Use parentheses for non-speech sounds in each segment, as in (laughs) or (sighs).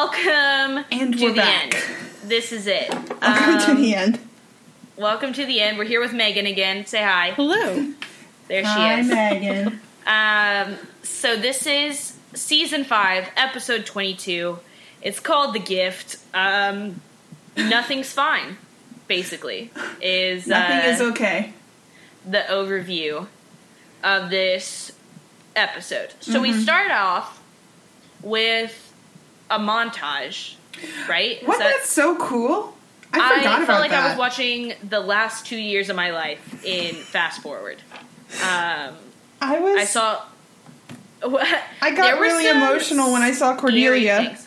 everybody. Welcome And to we're the back. end. This is it. Welcome to Um, the end. Welcome to the end. We're here with Meghan again. Say hi. Hello. There she is. Hi, is. Meghan. (laughs) Um, so this is season five, episode twenty-two. It's called The Gift. Um, nothing's fine. Basically, is Nothing uh, is okay. the overview of this episode. So we Mm-hmm. start off with a montage, right? Is What? that- That's so cool. I I forgot felt about like that. I was watching the last two years of my life in fast forward. Um, I was. I saw. (laughs) I got really emotional when I saw Cordelia.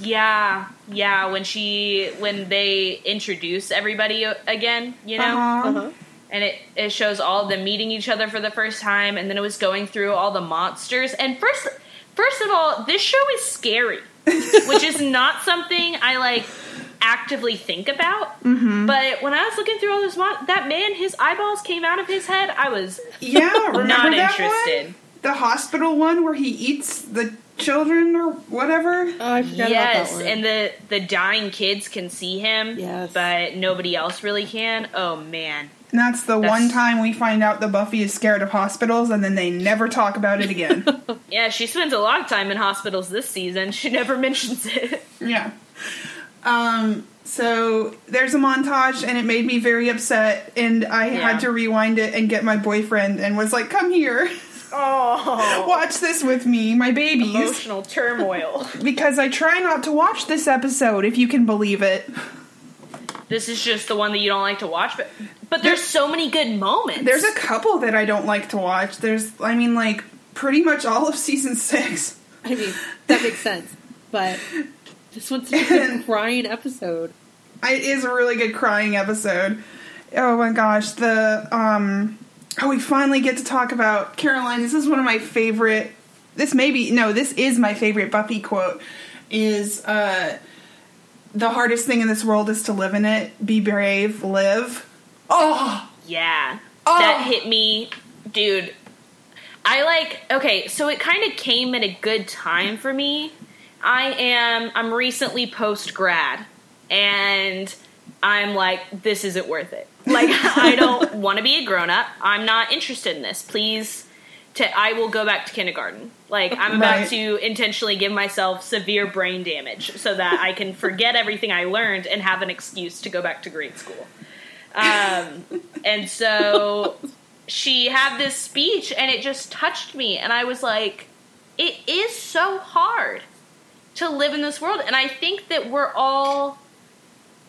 Yeah, yeah. When she when they introduce everybody again, you know, Uh-huh. Uh-huh. and it it shows all of them meeting each other for the first time, and then it was going through all the monsters. And first, first of all, this show is scary, which is not something I like actively think about. Mm-hmm. But when I was looking through all those mon- that man, his eyeballs came out of his head. I was Yeah, (laughs) remember not that interested. one? The hospital one where he eats the children or whatever. Oh, I forgot yes, about that one. and the the dying kids can see him, Yes. but nobody else really can. Oh man, And that's the That's- one time we find out that Buffy is scared of hospitals, and then they never talk about it again. (laughs) yeah, she spends a lot of time in hospitals this season. She never (laughs) mentions it. yeah. Um. So there's a montage, and it made me very upset, and I Yeah. had to rewind it and get my boyfriend, and was like, "Come here, Oh, (laughs) watch this with me, my babies." emotional turmoil. Because I try not to watch this episode, if you can believe it. this is just the one that you don't like to watch, but but there's so many good moments. There's a couple that I don't like to watch. There's, I mean, like pretty much all of season six. I mean, that makes sense. But this one's a (laughs) crying episode. It is a really good crying episode. Oh my gosh, the um oh we finally get to talk about Caroline. This is one of my favorite this may be no, this is my favorite Buffy quote is uh the hardest thing in this world is to live in it. Be brave, live. Oh, Yeah. Oh. That hit me, dude. I like okay, so it kind of came at a good time for me. I am I'm recently post grad and I'm like this isn't worth it. Like (laughs) I don't want to be a grown up. I'm not interested in this. Please to I will go back to kindergarten. Like I'm about Right. to intentionally give myself severe brain damage so that I can forget everything I learned and have an excuse to go back to grade school. Um, and so she had this speech and it just touched me and I was like it is so hard to live in this world and I think that we're all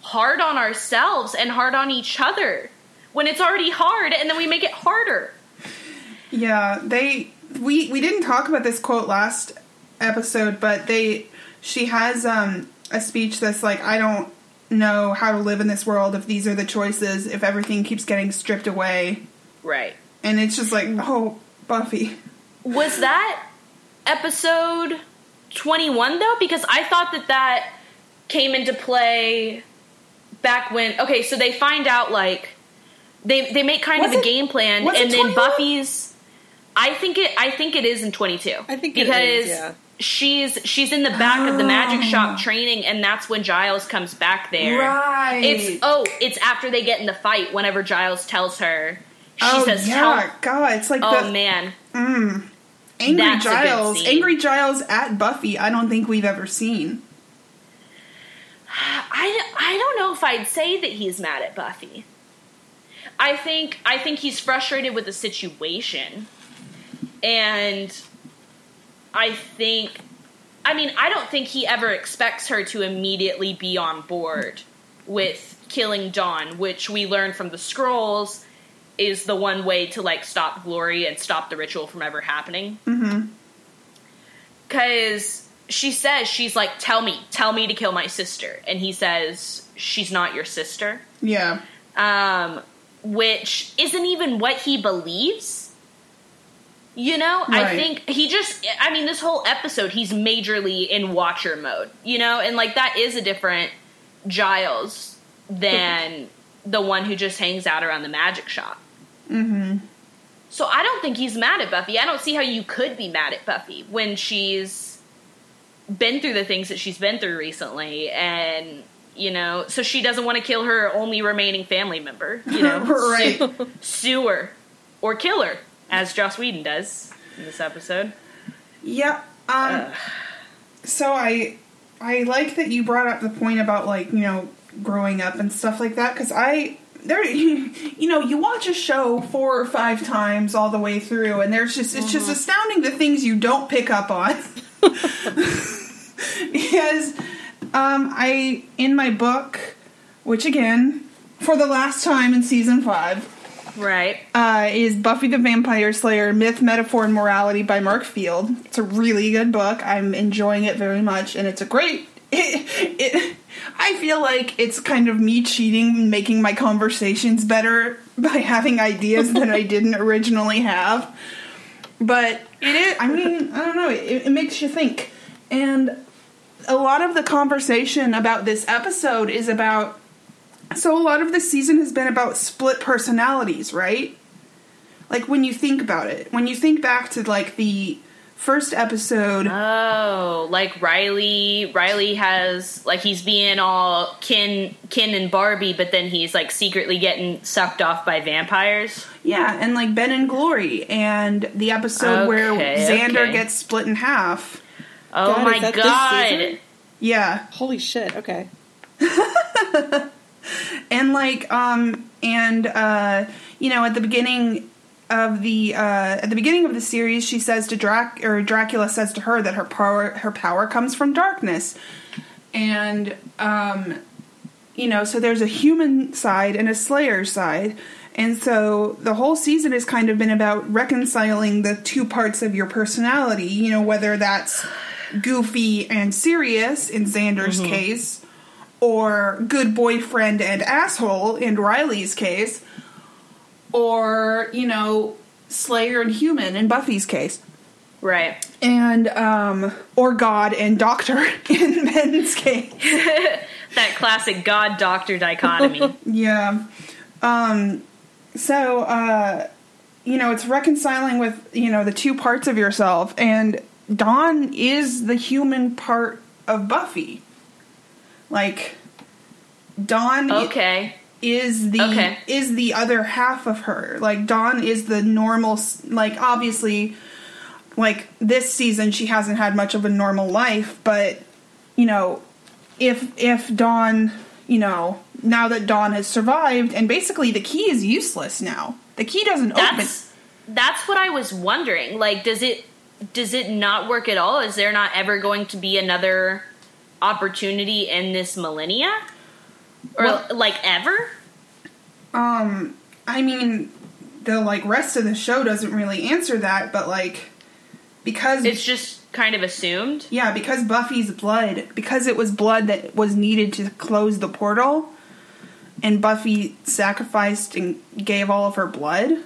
hard on ourselves and hard on each other when it's already hard and then we make it harder. Yeah, they we we didn't talk about this quote last episode, but they she has um a speech that's like I don't know how to live in this world if these are the choices, if everything keeps getting stripped away. Right. And it's just like, oh, Buffy. Was that episode 21 though? Because I thought that that came into play back when. Okay, so they find out like they they make kind Was of a game plan, and then 21? Buffy's. I think it. I think it is in 22. I think it because is, yeah. She's she's in the back of the magic Oh. shop training, and that's when Giles comes back there. Right. It's oh, it's after they get in the fight. Whenever Giles tells her, she oh says, yeah, "Tell." God, it's like Oh the man, mm. angry that's Giles, angry Giles at Buffy. I don't think we've ever seen. I, I don't know if I'd say that he's mad at Buffy. I think I think he's frustrated with the situation, and I think, I mean, I don't think he ever expects her to immediately be on board with killing Dawn, which we learn from the scrolls is the one way to like stop Glory and stop the ritual from ever happening. Mm-hmm. Because she says, she's like, tell me, tell me to kill my sister. And he says, she's not your sister. Yeah. Um, which isn't even what he believes. You know, I think he just, I mean, this whole episode, he's majorly in watcher mode, you know, and like that is a different Giles than the one who just hangs out around the magic shop. Mm-hmm. So I don't think he's mad at Buffy. I don't see how you could be mad at Buffy when she's been through the things that she's been through recently, and you know, so she doesn't want to kill her only remaining family member. You know, (laughs) Right. sue, sue her or kill her, as Joss Whedon does in this episode. Yeah. Um, so I I like that you brought up the point about like you know growing up and stuff like that because I there (laughs) you know you watch a show four or five times all the way through and there's just it's just astounding the things you don't pick up on (laughs) because um, I in my book which again for the last time in season five Right. uh, is Buffy the Vampire Slayer Myth, Metaphor, and Morality by Mark Field. It's a really good book. I'm enjoying it very much, and it's a great. (laughs) It, it, I feel like it's kind of me cheating, making my conversations better (laughs) by having ideas that I didn't originally have. But it is, I mean, I don't know, it, it makes you think. And a lot of the conversation about this episode is about so a lot of the season has been about split personalities, right? Like when you think about it, when you think back to like the first episode, Oh, like Riley. Riley has like he's being all Ken, Ken and Barbie, but then he's like secretly getting sucked off by vampires. yeah, and like Ben and Glory, and the episode where Xander okay. gets split in half. Oh God, my is that this god! Yeah, Holy shit. Okay. (laughs) and like um and uh you know at the beginning of the uh at the beginning of the series she says to Drac or Dracula says to her that her power her power comes from darkness. And um you know so there's a human side and a slayer side. And so the whole season has kind of been about reconciling the two parts of your personality you know whether that's goofy and serious in Xander's case or good boyfriend and asshole in Riley's case, or, you know, Slayer and human in Buffy's case. Right. And, um, or God and Doctor (laughs) in Ben's case. (laughs) That classic god doctor dichotomy. (laughs) Yeah. Um, so, uh, you know, it's reconciling with, you know, the two parts of yourself. And Dawn is the human part of Buffy. Like, Dawn okay. is the Okay. is the other half of her. Like Dawn is the normal s- like obviously like this season she hasn't had much of a normal life, but you know, if if Dawn, you know, now that Dawn has survived and basically the key is useless now. The key doesn't open. That's that's what I was wondering. Like, does it does it not work at all? Is there not ever going to be another opportunity in this millennia, or Well- like ever? Um, I mean, the like rest of the show doesn't really answer that, but like because It's just kind of assumed. Yeah, because Buffy's blood, because it was blood that was needed to close the portal, and Buffy sacrificed and gave all of her blood.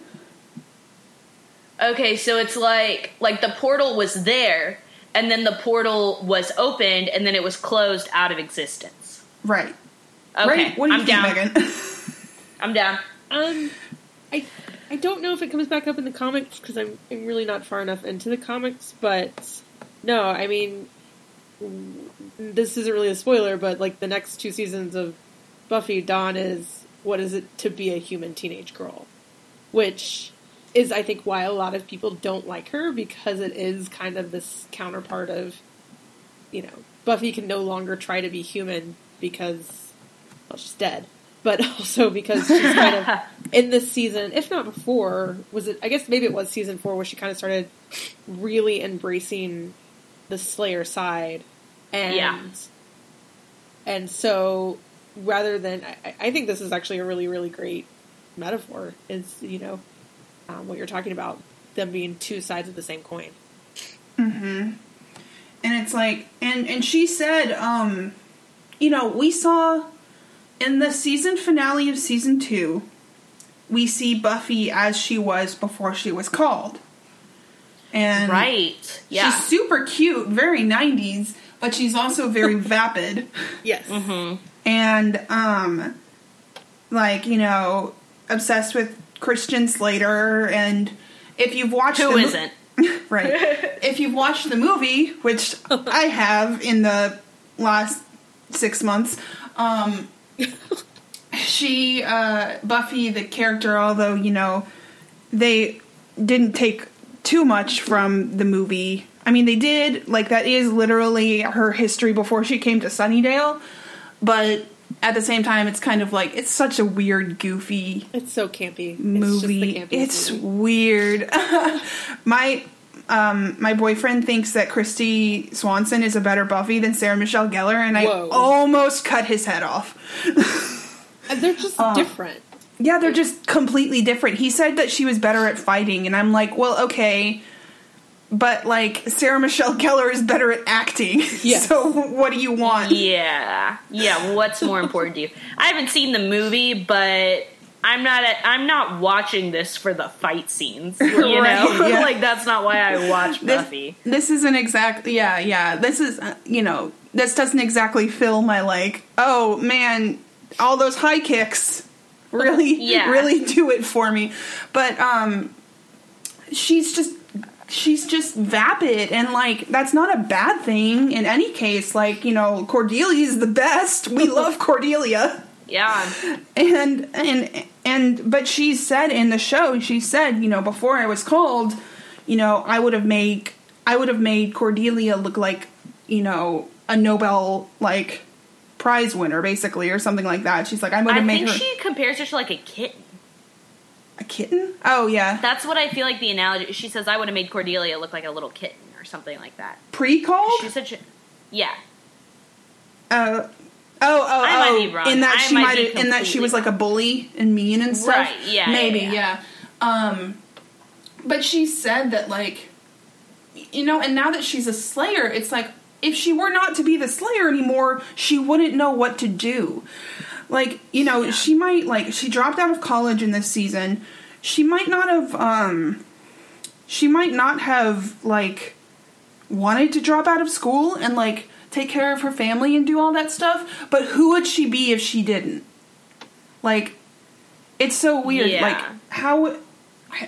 Okay, so it's like like the portal was there, and then the portal was opened, and then it was closed out of existence. Right. Okay, Right? What do you I'm think, down. Meghan? (laughs) I'm down. Um, I I don't know if it comes back up in the comics because I'm I'm really not far enough into the comics, but no, I mean, this isn't really a spoiler, but like the next two seasons of Buffy, Dawn is what is it to be a human teenage girl, which is I think why a lot of people don't like her because it is kind of this counterpart of, you know, Buffy can no longer try to be human because well she's dead, but (laughs) also because she's kind of (laughs) in this season, if not before, was it? I guess maybe it was season four where she kind of started really embracing the Slayer side, and Yeah. and so rather than, I, I think this is actually a really really great metaphor. Is you know um, what you're talking about them being two sides of the same coin. Mm-hmm. And it's like, and and she said, um, you know, we saw in the season finale of season two, we see Buffy as she was before she was called, and Right. Yeah. she's super cute, very '90s, but she's also very (laughs) vapid. Yes. Mm-hmm. and um like you know obsessed with christian slater and if you've watched Who the mo- isn't? (laughs) right. (laughs) if you've watched the movie, which (laughs) I have in the last six months, um, she uh, Buffy the character, although you know they didn't take too much from the movie. I mean, they did like that is literally her history before she came to Sunnydale, but at the same time, it's kind of like it's such a weird, goofy It's so campy. movie. It's, It's, just the campiest movie. weird. (laughs) my um my boyfriend thinks that Kristy Swanson is a better Buffy than Sarah Michelle Gellar, and I almost cut his head off. (laughs) They're just Uh, different. Yeah, they're just completely different. He said that she was better at fighting, and I'm like, well, okay. But like Sarah Michelle Gellar is better at acting. (laughs) Yes. so what do you want? Yeah, yeah. What's more important to you? I haven't seen the movie, but I'm not. At, I'm not watching this for the fight scenes. You (laughs) know, Right, (laughs) yeah. like that's not why I watch This, Buffy. this isn't exactly yeah yeah this is uh, you know this doesn't exactly fill my like oh man all those high kicks really Yeah. really do it for me but um she's just she's just vapid and like that's not a bad thing in any case. Like you know cordelia's the best. We (laughs) love cordelia. Yeah, and and and but she said in the show she said you know before i was called you know i would have made i would have made cordelia look like you know a nobel like prize winner basically or something like that. She's like i would I have made I think her she compares her to like a kitten. A kitten oh yeah That's what I feel like the analogy. She says I would have made Cordelia look like a little kitten or something like that. pre-called She's such a yeah. uh Oh, oh, I might oh! be wrong. In that I she might might, in that she was like a bully and mean and stuff. Right, yeah, maybe, yeah, yeah. yeah. Um, but she said that like, you know, and now that she's a Slayer, it's like if she were not to be the Slayer anymore, she wouldn't know what to do. Like, you know, she might like she dropped out of college in this season. She might not have. um She might not have like wanted to drop out of school and like take care of her family and do all that stuff, but who would she be if she didn't? Like it's so weird. Yeah. Like how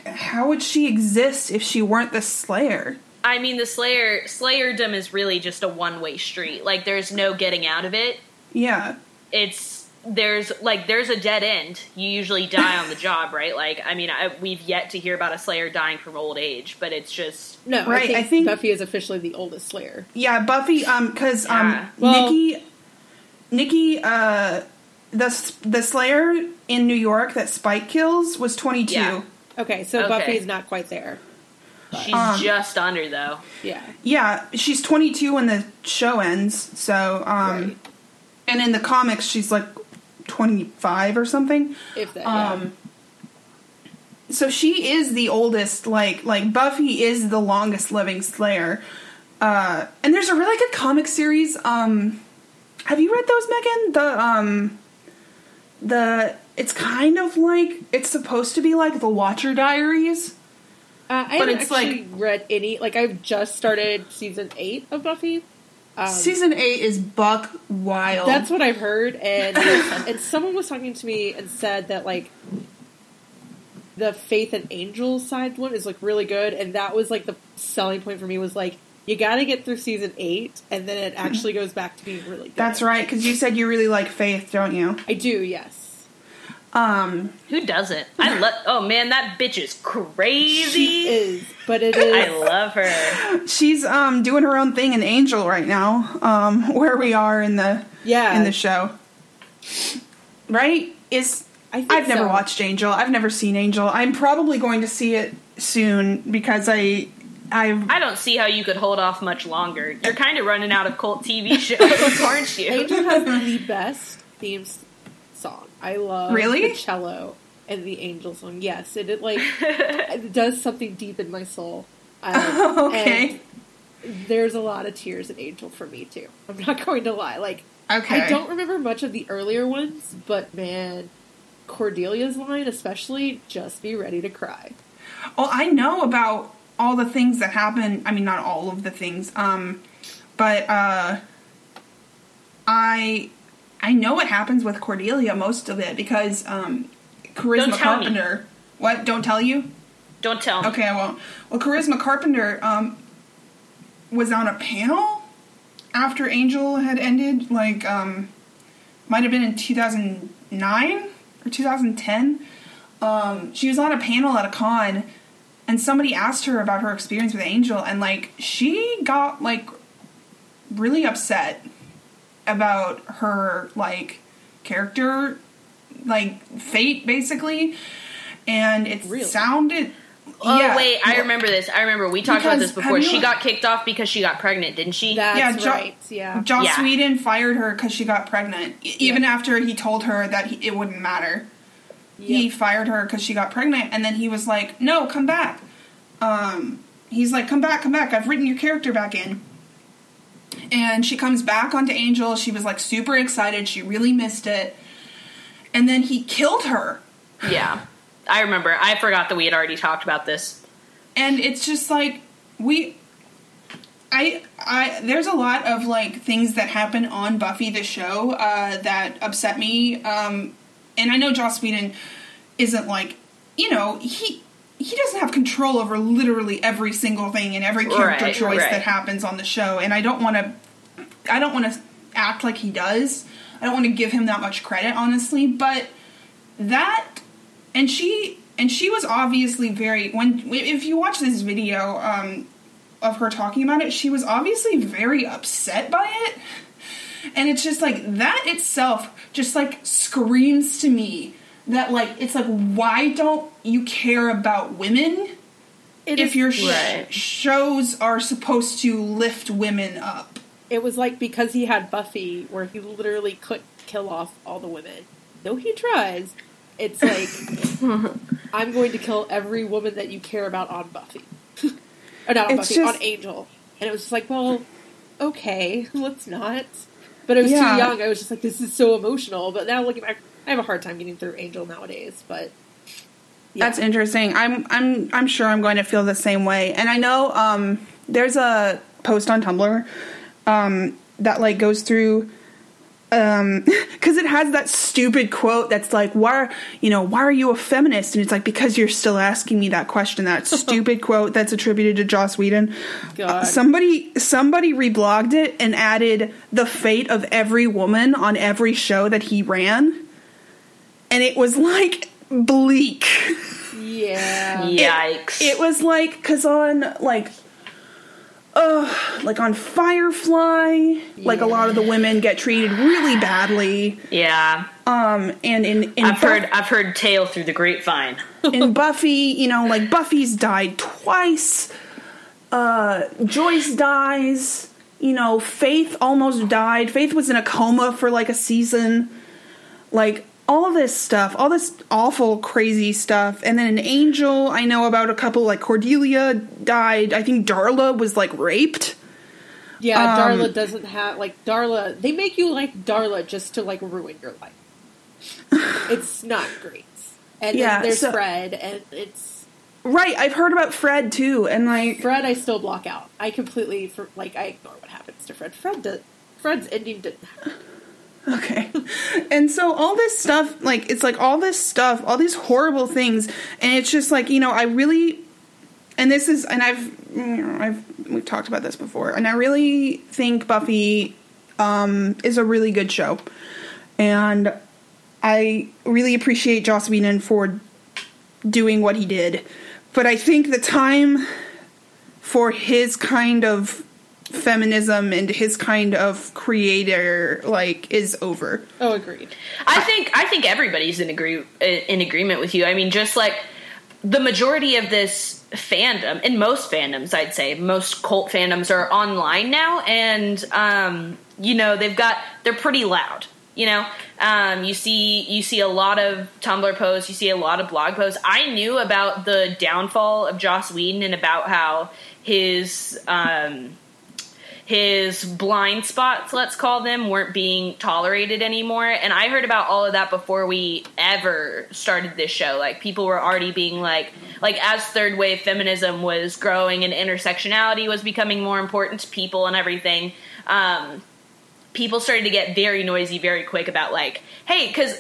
how would she exist if she weren't the slayer? I mean, the Slayer Slayerdom is really just a one way street. Like, there's no getting out of it. Yeah. It's there's like there's a dead end. You usually die on the job, right? Like, I mean, I, we've yet to hear about a Slayer dying from old age, but it's just No, Right, I, think I think- Buffy is officially the oldest Slayer. Yeah, Buffy um cuz um Yeah. Well- Nikki Nikki uh the the slayer in New York that Spike kills was 22. Yeah. Okay, so Okay. Buffy's not quite there. she's Um, just under though. Yeah. Yeah, she's 22 when the show ends. So, um, Right. and in the comics, she's like 25 or something. If that. yeah. Um, so she is the oldest. Like, like Buffy is the longest living Slayer. Uh, and there's a really good comic series. Um, have you read those, Meghan? The um, the it's kind of like it's supposed to be like the Watcher Diaries. Uh, I but haven't it's actually read any. Like I've just started season eight of Buffy. Um, Season eight is buck wild. That's what I've heard, and and someone was talking to me and said that like the Faith and Angel side one is like really good, and that was like the selling point for me was like you got to get through season eight, and then it actually goes back to being really good. That's right, because you said you really like Faith, don't you? I do, yes. Um, Who doesn't? I love. Oh man, that bitch is crazy. She is, but it is. I love her. she's um doing her own thing in Angel right now. Um, where we are in the Yeah. in the show, right? Is I think I've never so. watched Angel. I've never seen Angel. I'm probably going to see it soon because I I've I don't see how you could hold off much longer. You're kind of running out of cult TV (laughs) shows, aren't you? Angel has the best theme s- song. I love Really? the cello and the Angel song. Yes, it, it like (laughs) it does something deep in my soul. (laughs) Um, Okay. and there's a lot of tears in Angel for me too. I'm not going to lie. Like okay. I don't remember much of the earlier ones, but man, Cordelia's line especially, just be ready to cry. Well, I know about all the things that happen. I mean, not all of the things. Um, but uh, I I know what happens with Cordelia most of it because um, Charisma Don't tell me. Carpenter. What? Don't tell you. Don't tell me. Okay, I won't. Well, Charisma Carpenter um, was on a panel after Angel had ended. Like, um, might have been in 2009 or 2010. Um, she was on a panel at a con, and somebody asked her about her experience with Angel, and like she got like really upset about her like character, like fate, basically. And it Really? sounded. Oh yeah, wait, I remember this. I remember we talked about this before. you- She got kicked off because she got pregnant, didn't she? That's Yeah, Jo- right. Yeah. Joss Yeah. Whedon fired her because she got pregnant, e- even after he told her that he, it wouldn't matter. He fired her because she got pregnant, and then he was like, "No, come back." Um, he's like, "Come back, come back. I've written your character back in." And she comes back onto Angel. She was like super excited. She really missed it. And then he killed her. Yeah. I remember. I forgot that we had already talked about this. and it's just like we I I there's a lot of like things that happen on Buffy the show uh, that upset me. Um, and I know Joss Whedon isn't like you know he he doesn't have control over literally every single thing and every character Right, choice right. that happens on the show. And I don't want to I don't want to act like he does. I don't want to give him that much credit, honestly. But that and she and she was obviously very when if you watch this video um, of her talking about it, she was obviously very upset by it. And it's just like that itself just like screams to me that like it's like why don't you care about women It if is- your sh- Right. shows are supposed to lift women up? it was like because he had Buffy, where he literally couldn't kill off all the women. Though he tries, it's like (laughs) I'm going to kill every woman that you care about on Buffy, (laughs) or not on It's Buffy, just- on Angel. And it was just like, well, okay, let's not. But I was Yeah. too young. I was just like, this is so emotional. But now looking back, I have a hard time getting through Angel nowadays. But yeah. That's interesting. I'm I'm I'm sure I'm going to feel the same way. And I know um there's a post on Tumblr um that like goes through um (laughs) cuz it has that stupid quote that's like why you know why are you a feminist and it's like because you're still asking me that question that (laughs) stupid quote that's attributed to Joss Whedon God. Uh, somebody somebody reblogged it and added the fate of every woman on every show that he ran and it was like bleak. Yeah, Yikes. it was like because on like uh like on firefly like a lot of the women get treated really badly. Yeah. um and in in, I've Buff- heard I've heard tale through the grapevine. in (laughs) buffy you know like buffy's died twice. Uh joyce dies. You know faith almost died. Faith was in a coma for like a season. Like all of this stuff all this awful crazy stuff and then an angel i know about a couple like cordelia died i think darla was like raped yeah. Um, Darla doesn't have like Darla. They make you like Darla just to like ruin your life. (laughs) it's not great. And Yeah, then there's so- Fred, and it's right i've heard about fred too and like Fred. I still block out. I completely for, like I ignore what happens to Fred. Fred does. Fred's ending didn't happen. Okay. And so all this stuff, like, it's like all this stuff, all these horrible things, and it's just like, you know, I really, and this is, and I've, you know, I've, we've talked about this before, and I really think Buffy, um, is a really good show. And I really appreciate Joss Whedon for doing what he did. But I think the time for his kind of feminism and his kind of creator like is over. Oh, agreed. I think I think everybody's in agree in agreement with you. I mean, just like the majority of this fandom, in most fandoms, I'd say most cult fandoms are online now, and um, you know they've got they're pretty loud. You know, um, you see you see a lot of Tumblr posts, you see a lot of blog posts. I knew about the downfall of Joss Whedon and about how his um, his blind spots, let's call them, weren't being tolerated anymore. And I heard about all of that before we ever started this show. Like people were already being like like as third wave feminism was growing and intersectionality was becoming more important to people and everything. Um people started to get very noisy very quick about like, hey, cuz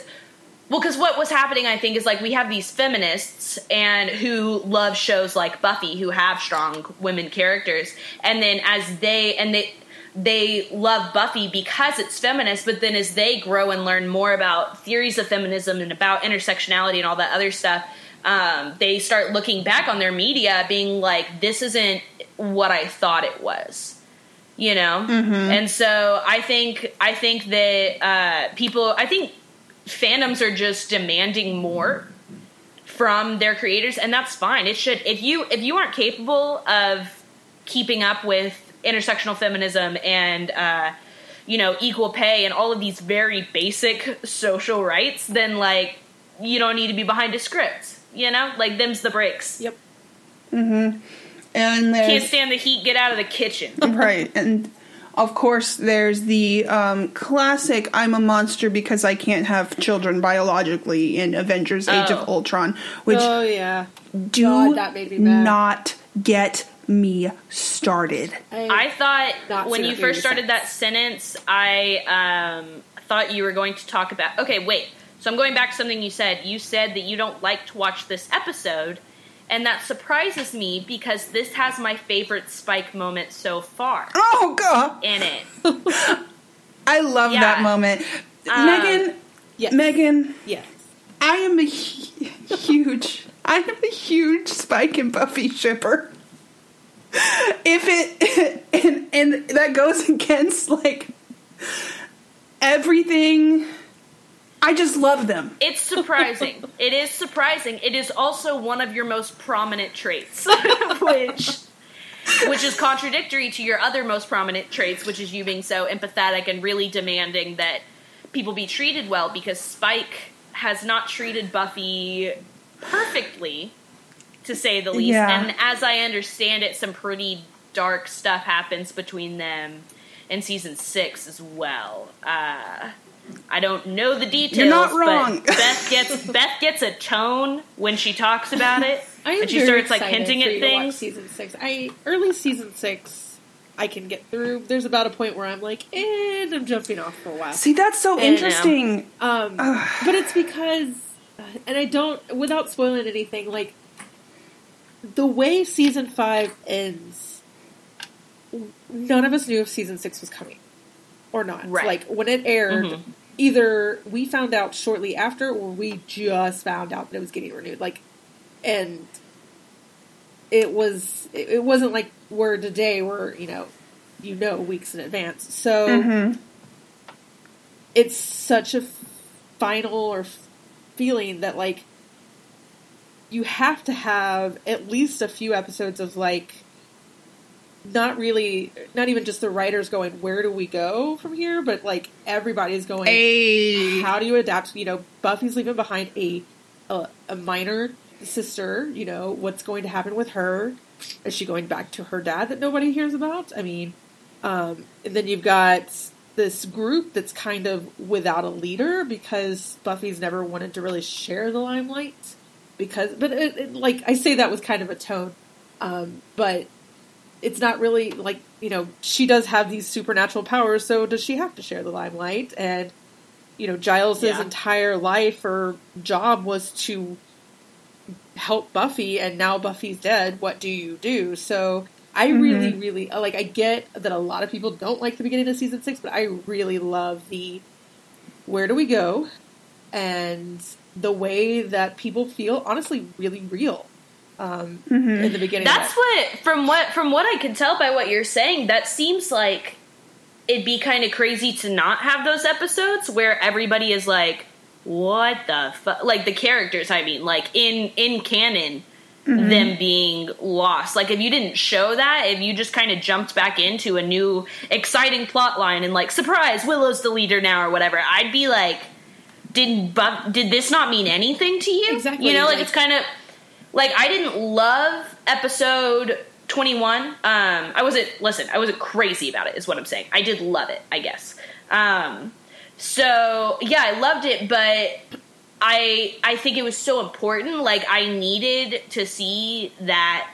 well, because what was happening, I think, is like we have these feminists and who love shows like Buffy, who have strong women characters, and then as they and they they love Buffy because it's feminist, but then as they grow and learn more about theories of feminism and about intersectionality and all that other stuff, um, they start looking back on their media, being like, "This isn't what I thought it was." You know, and so I think I think that uh, people, I think fandoms are just demanding more from their creators and that's fine it should if you if you aren't capable of keeping up with intersectional feminism and uh you know equal pay and all of these very basic social rights then like you don't need to be behind a script you know like them's the breaks Yep. Mm-hmm. And can't stand the heat get out of the kitchen (laughs) right and of course there's the um, classic i'm a monster because i can't have children biologically in avengers age of Oh. ultron which oh yeah. do God, that made me mad. not get me started I thought when you first started sense. that sentence, I um, thought you were going to talk about. Okay, wait. So I'm going back to something you said. You said that you don't like to watch this episode, and that surprises me because this has my favorite Spike moment so far oh god in it. (laughs) i love Yeah. that moment Um, meghan Yes. meghan Yes. I am a huge, I am a huge Spike and Buffy shipper. If it (laughs) and and that goes (laughs) against like everything, I just love them. It's surprising. (laughs) it is surprising. It is also one of your most prominent traits, (laughs) which which is contradictory to your other most prominent traits, which is you being so empathetic and really demanding that people be treated well because Spike has not treated Buffy perfectly to say the least. Yeah. And as I understand it, some pretty dark stuff happens between them in season 6 as well. Uh I don't know the details. You're not wrong. But (laughs) Beth gets Beth gets a tone when she talks about it. I am and she very starts like hinting at you to watch things. Season six. I early season six. I can get through. There's about a point where I'm like, and I'm jumping off for a while. See, that's so know. interesting. Um, but it's because, uh, and I don't, without spoiling anything, like the way season five ends, none of us knew if season six was coming or not. Right. Like when it aired, Mhm. either we found out shortly after, or we just found out that it was getting renewed. Like, and it was, it, it wasn't like word today where you know, you know weeks in advance. So Mhm. it's such a final or feeling that like you have to have at least a few episodes of like not really not even just the writers going where do we go from here? but like everybody's going Hey, how do you adapt? You know buffy's leaving behind a a, a minor sister you know what's going to happen with her? Is she going back to her dad that nobody hears about? I mean um, and then you've got this group that's kind of without a leader because buffy's never wanted to really share the limelight because but it, it, like i say that with kind of a tone um, but it's not really like you know she does have these supernatural powers so does she have to share the limelight? And you know Giles's Yeah. entire life or job was to help Buffy and now Buffy's dead. What do you do? So I mm-hmm. really really like I get that a lot of people don't like the beginning of season 6 but I really love the where do we go and the way that people feel honestly really real um, in the beginning That's that. what from what from what I can tell by what you're saying, that seems like it'd be kind of crazy to not have those episodes where everybody is like, "What the fuck?" Like the characters, I mean, like in in canon, them being lost. Like if you didn't show that, if you just kind of jumped back into a new exciting plot line and like, surprise, Willow's the leader now or whatever, I'd be like, did Bu- did this not mean anything to you? Exactly, You know, like like- it's kind of like I didn't love episode 21. Um I wasn't listen, I wasn't crazy about it is what I'm saying. I did love it, I guess. Um so yeah, I loved it, but I I think it was so important. Like I needed to see that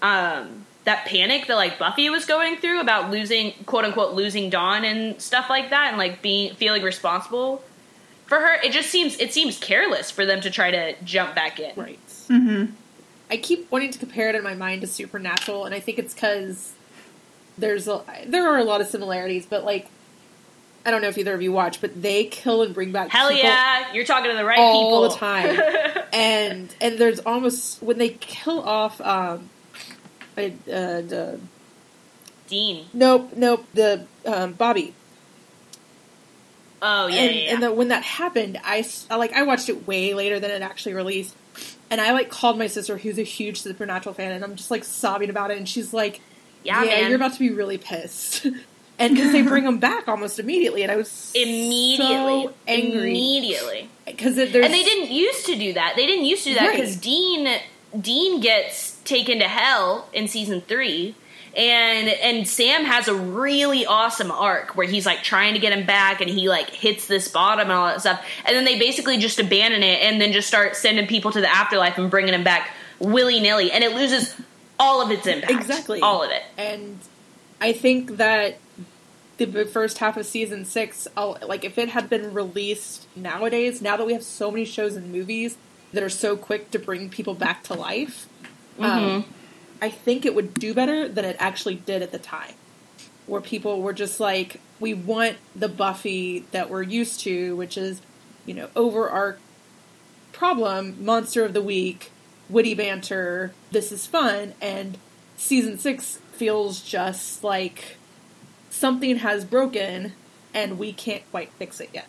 um that panic that like Buffy was going through about losing quote unquote losing Dawn and stuff like that and like being feeling responsible for her, it just seems it seems careless for them to try to jump back in. Right. Mm-hmm. I keep wanting to compare it in my mind to Supernatural, and I think it's because there's a, there are a lot of similarities, but like I don't know if either of you watch, but they kill and bring back Hell people yeah, you're talking to the right all people all the time, (laughs) and and there's almost when they kill off um, I- uh, the Dean. nope nope the um, Bobby Oh yeah, and, yeah, yeah. and the, when that happened, I, s- I, like I watched it way later than it actually released, and I like called my sister, who's a huge Supernatural fan, and I'm just like sobbing about it, and she's like, yeah, "Yeah, man. you're about to be really pissed," (laughs) and because they bring him back almost immediately, and I was immediately, so angry immediately. because And they didn't used to do that. They didn't used to do that Right. because Dean Dean gets taken to hell in season three, and and Sam has a really awesome arc where he's like trying to get him back, and he like hits this bottom and all that stuff, and then they basically just abandon it and then just start sending people to the afterlife and bringing him back willy nilly, and it loses all of its impact. Exactly. all of it. and I think that the first half of season six, I'll, like if it had been released nowadays, now that we have so many shows and movies that are so quick to bring people back to life, um, I think it would do better than it actually did at the time, where people were just like, we want the Buffy that we're used to, which is, you know, over our problem, monster of the week, witty banter, this is fun, and season six feels just like something has broken and we can't quite fix it yet.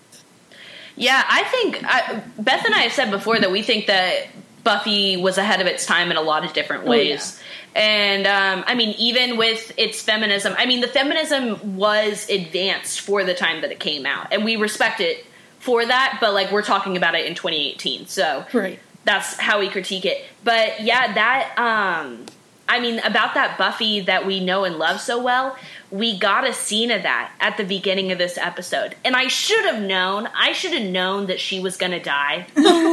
Yeah, I think I, Beth and I have said before that we think that Buffy was ahead of its time in a lot of different Oh, ways. And um, I mean, even with its feminism, I mean, the feminism was advanced for the time that it came out, and we respect it for that. But like, we're talking about it in 2018, so Right. that's how we critique it. But yeah, that um I mean about that Buffy that we know and love so well, we got a scene of that at the beginning of this episode. And I should have known, I should have known that she was going to die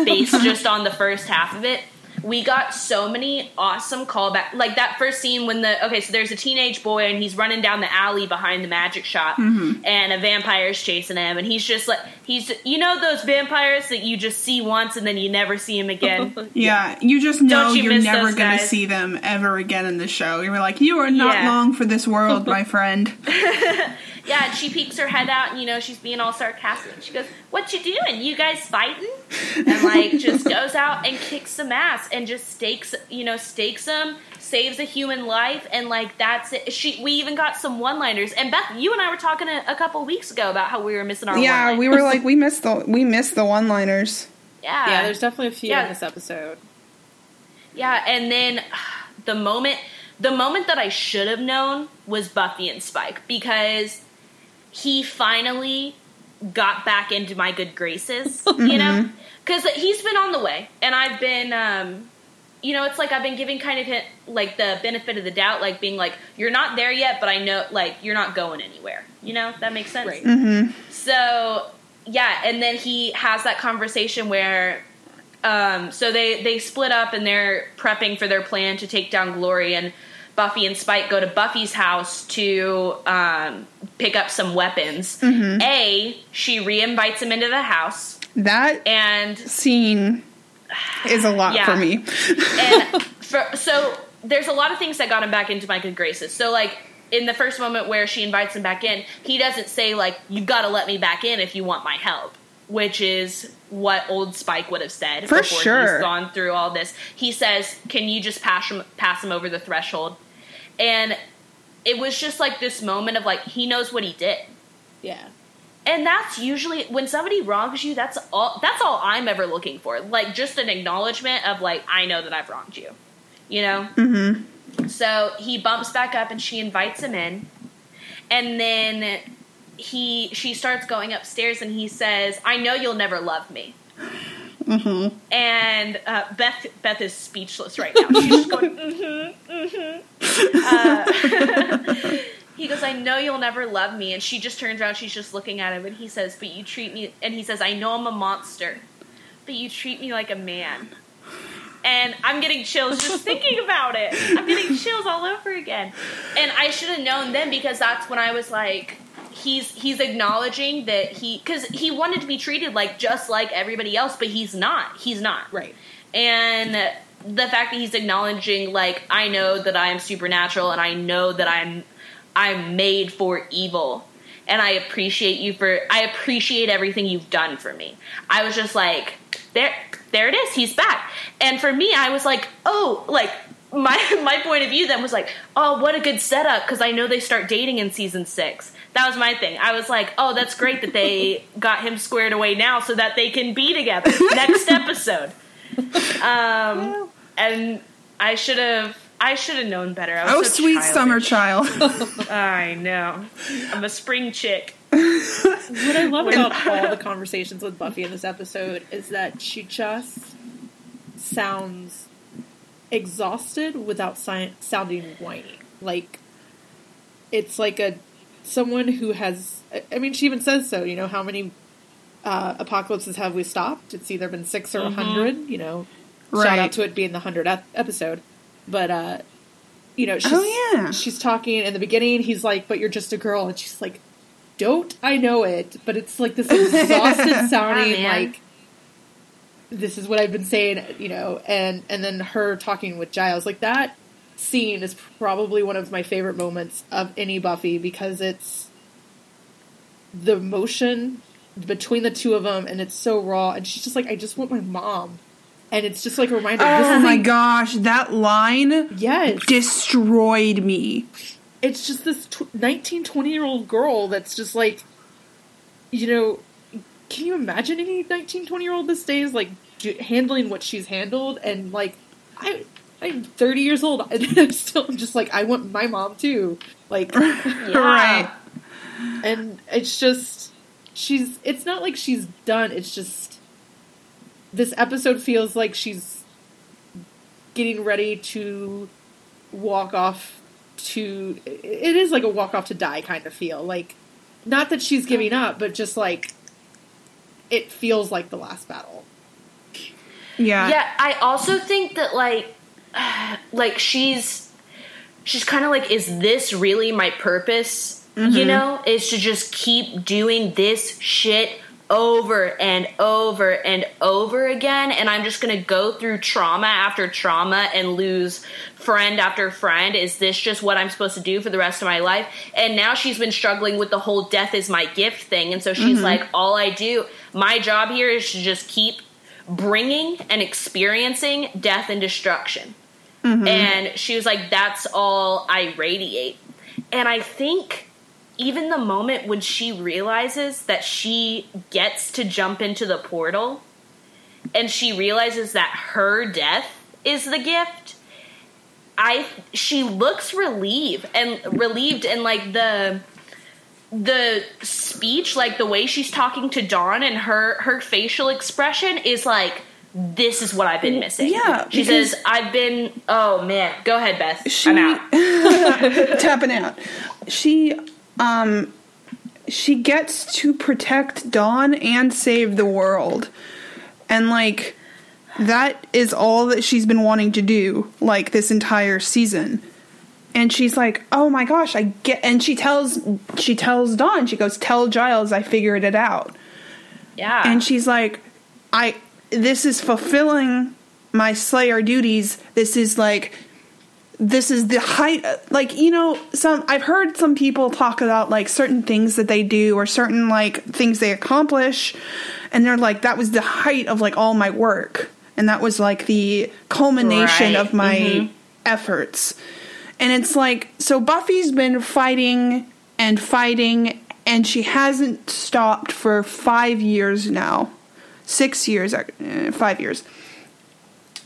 based (laughs) just on the first half of it. We got so many awesome callback like that first scene when the okay, so there's a teenage boy and he's running down the alley behind the magic shop mm-hmm. and a vampire's chasing him and he's just like he's you know those vampires that you just see once and then you never see him again. (laughs) Yeah, you just know you you're never going to guys? see them ever again in the show. You're like, you are not Yeah. long for this world, (laughs) my friend. (laughs) Yeah, and she peeks her head out, and you know she's being all sarcastic. She goes, "What you doing? You guys fighting?" And like just (laughs) goes out and kicks some ass, and just stakes, you know, stakes them, saves a human life, and like that's it. She, we even got some one-liners. And Beth, you and I were talking a, a couple weeks ago about how we were missing our yeah, one-liners. we were like, we missed the we missed the one liners. yeah, Yeah, there's definitely a few Yeah. in this episode. Yeah, and then (sighs) the moment the moment that I should have known was Buffy and Spike because he finally got back into my good graces, (laughs) you know? Cuz he's been on the way and I've been um you know, it's like I've been giving kind of hit, like the benefit of the doubt, like being like, "You're not there yet, but I know, like, you're not going anywhere." You know, that makes sense. Right. Mm-hmm. So yeah, and then he has that conversation where um, so they they split up and they're prepping for their plan to take down Glory and Buffy and Spike go to Buffy's house to um, pick up some weapons. A, she re-invites him into the house, That and scene is a lot Yeah. for me. and (laughs) for, so there's a lot of things that got him back into my good graces. So like in the first moment where she invites him back in, he doesn't say like you got to let me back in if you want my help, which is what old Spike would have said For before sure. he's gone through all this. He says, "Can you just pass him pass him over the threshold?" And it was just like this moment of like he knows what he did. Yeah. And that's usually when somebody wrongs you, that's all that's all I'm ever looking for. Like just an acknowledgement of like I know that I've wronged you. You know? Mm-hmm. So he bumps back up and she invites him in. And then he she starts going upstairs and he says, "I know you'll never love me." Mm-hmm. And uh, Beth Beth is speechless right now. She's just going, (laughs) mm-hmm, mm-hmm. Uh, (laughs) he goes, I know you'll never love me. And she just turns around, she's just looking at him, and he says, But you treat me, and he says, I know I'm a monster, but you treat me like a man. And I'm getting chills just (laughs) thinking about it. I'm getting chills all over again. And I should have known then because that's when I was like, he's he's acknowledging that he because he wanted to be treated like just like everybody else, but he's not. He's not Right. and the fact that he's acknowledging like I know that I am supernatural and I know that I'm I'm made for evil and I appreciate you for I appreciate everything you've done for me. I was just like there there it is. He's back. And for me I was like, "Oh, like my (laughs) my point of view then was like, "Oh, what a good setup cuz I know they start dating in season 6." That was my thing. I was like, "Oh, that's great that they (laughs) got him squared away now so that they can be together next episode." Um, and I should have. I should have known better. I was Oh, so sweet childish. summer child. (laughs) I know. I'm a spring chick. What I love about all the conversations with Buffy in this episode is that she just sounds exhausted without si- sounding whiny. Like it's like a someone who has. I- mean, she even says so. You know, how many uh, apocalypses have we stopped? It's either been six or a 100 You know, shout out to it being the hundredth episode. But uh, you know, she's, Oh, yeah. she's talking in the beginning. He's like, "But you're just a girl," and she's like, "Don't I know it?" But it's like this (laughs) exhausted sounding, man. like this is what I've been saying, you know, and and then her talking with Giles, like that scene is probably one of my favorite moments of any Buffy because it's the emotion between the two of them, and it's so raw. And she's just like, "I just want my mom," and it's just like a reminder. oh my gosh, that line Yes, destroyed me. it's just this tw- 19 20 year old girl that's just like you know can you imagine any 19 20 year old this day is like handling what she's handled? And like i i'm 30 years old (laughs) and i'm still just like i want my mom too. Like (laughs) Right. and it's just she's it's not like she's done it's just this episode feels like she's getting ready to walk off to it is like a walk off to die kind of feel. Like not that she's giving up but just like it feels like the last battle Yeah. Yeah, I also think that like (sighs) like she's she's kind of like is this really my purpose? You mm-hmm. know, is to just keep doing this shit over and over and over again and I'm just going to go through trauma after trauma and lose friend after friend. Is this just what I'm supposed to do for the rest of my life? And now she's been struggling with the whole death is my gift thing and so she's mm-hmm. like all I do my job here is to just keep bringing and experiencing death and destruction. Mm-hmm. And she was like, that's all I radiate. And I think even the moment when she realizes that she gets to jump into the portal and she realizes that her death is the gift, I she looks relieved and relieved and like the the speech, like the way she's talking to Dawn and her her facial expression is like this is what I've been missing. Yeah, She says, I've been oh man. Go ahead, Beth. She I'm out. (laughs) tapping out. She um she gets to protect Dawn and save the world. And like that is all that she's been wanting to do like this entire season. And she's like, "Oh my gosh, I get." And she tells she tells Dawn, she goes, "Tell Giles I figured it out." Yeah. and she's like i this is fulfilling my slayer duties this is like this is the height like you know some i've heard some people talk about like certain things that they do or certain like things they accomplish and they're like that was the height of like all my work and that was like the culmination Right. of my Mhm. efforts and it's like so buffy's been fighting and fighting and she hasn't stopped for five years now six years uh, five years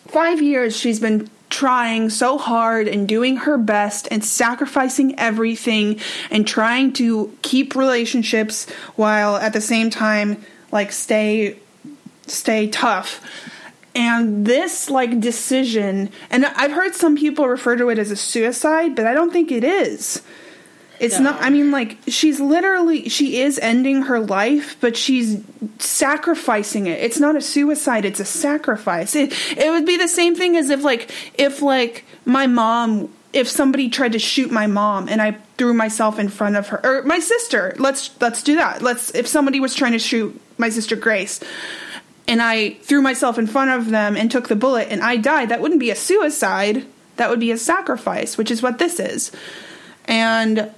five years she's been trying so hard and doing her best and sacrificing everything and trying to keep relationships while at the same time like stay stay tough. And this like decision and i've heard some people refer to it as a suicide but i don't think it is it's No. not i mean like she's literally she is ending her life but she's sacrificing it it's not a suicide it's a sacrifice it, it would be the same thing as if like if like my mom if somebody tried to shoot my mom and I threw myself in front of her or my sister, let's let's do that. Let's if somebody was trying to shoot my sister Grace and I threw myself in front of them and took the bullet and I died, that wouldn't be a suicide. That would be a sacrifice, which is what this is. And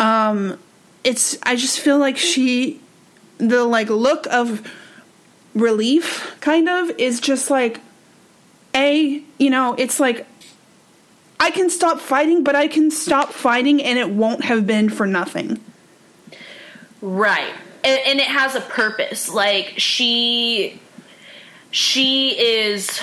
um it's I just feel like she the like look of relief kind of is just like a you know it's like i can stop fighting but i can stop fighting and it won't have been for nothing Right. And, and it has a purpose. Like she she is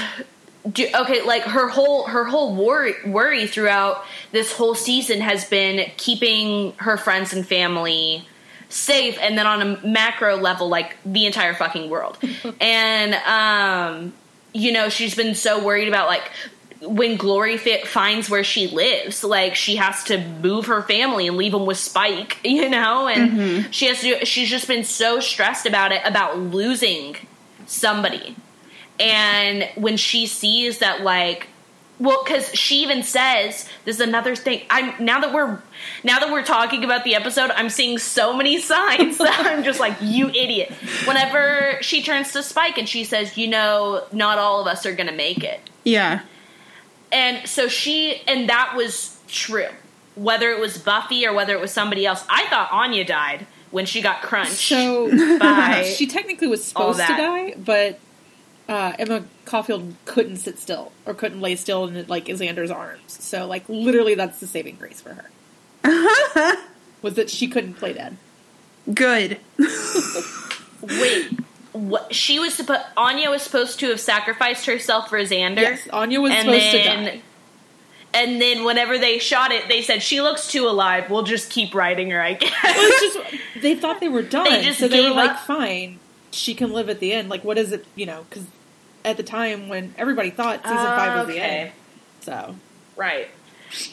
do, okay, like her whole her whole worry worry throughout this whole season has been keeping her friends and family safe and then on a macro level like the entire fucking world. (laughs) and um you know, she's been so worried about like when Glory fit finds where she lives, like she has to move her family and leave them with Spike, (laughs) you know, and she has to. She's just been so stressed about it, about losing somebody, and when she sees that, like, well, because she even says this is another thing. I'm now that we're now that we're talking about the episode, I'm seeing so many (laughs) signs that I'm just like, you idiot. Whenever she turns to Spike and she says, you know, not all of us are gonna make it yeah and so she and that was true whether it was buffy or whether it was somebody else i thought anya died when she got crunched So by (laughs) she technically was supposed to die, but uh, Emma Caulfield couldn't sit still or couldn't lay still in like Xander's arms. So like literally, that's the saving grace for her. (laughs) was that she couldn't play dead? good (laughs) wait what she was supposed anya was supposed to have sacrificed herself for xander Yes, Anya was and supposed then to die. and then whenever they shot it they said she looks too alive we'll just keep writing her i guess Well, it's just they thought they were (laughs) done, They just so they were gave like, "Fine, she can live at the end." Like, what is it? You know, because at the time when everybody thought season five was the end, so right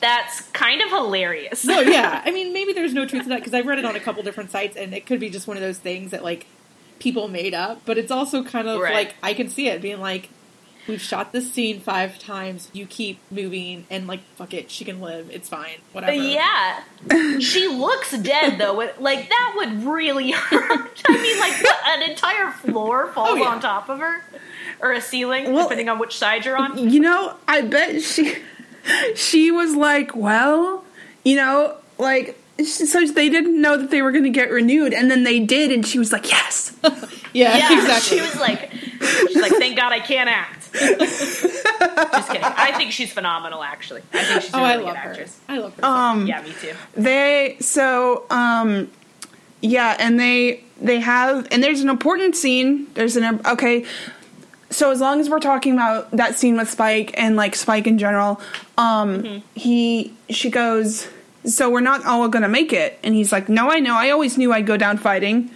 that's kind of hilarious no, yeah. (laughs) I mean, maybe there's no truth to that because I've read it on a couple different sites, and it could be just one of those things that like people made up. But it's also kind of Right. like I can see it being like, we've shot this scene five times. You keep moving, and like, fuck it, she can live. It's fine. Whatever. Yeah, (laughs) she looks dead though. Like that would really (laughs) hurt. I mean, like an entire floor oh, falls Oh, yeah. on top of her, or a ceiling, Well- depending on which side you're on. you know i bet she she was like well you know like so they didn't know that they were going to get renewed and then they did and she was like yes (laughs) Yeah, Yeah, exactly. she was like, she's like, thank God I can't act. Just kidding. I think she's phenomenal. Actually, I think she's a oh, really I good love her. actress. I love her. um Yeah, me too. they so um yeah and they they have and there's an important scene there's an okay so as long as we're talking about that scene with spike and like spike in general um he she goes so we're not all gonna make it and he's like no i know i always knew i'd go down fighting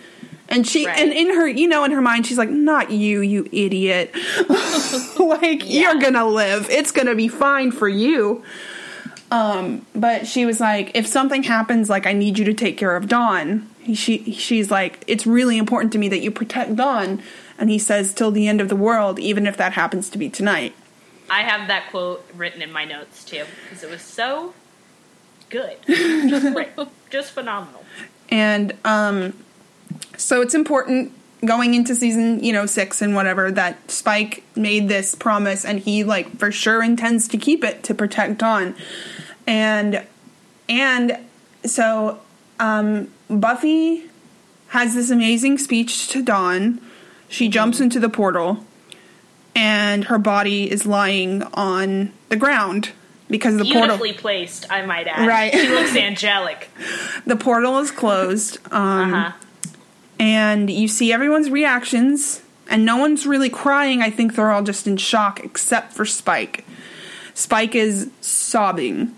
and she Right. and in her you know in her mind she's like not you you idiot (laughs) like (laughs) Yeah. you're gonna live it's gonna be fine for you um, but she was like, if something happens, like I need you to take care of Dawn. She she's like, it's really important to me that you protect Dawn. And he says, till the end of the world, even if that happens to be tonight. I have that quote written in my notes too because it was so good, (laughs) just great, just phenomenal. And um, so it's important going into season, you know, six and whatever that Spike made this promise, and he like for sure intends to keep it to protect Dawn. And and so um, Buffy has this amazing speech to Dawn. She jumps into the portal, and her body is lying on the ground because the portal Beautifully placed, I might add. Right. She looks angelic. (laughs) the portal is closed. Um, Uh huh. and you see everyone's reactions and no one's really crying i think they're all just in shock except for spike spike is sobbing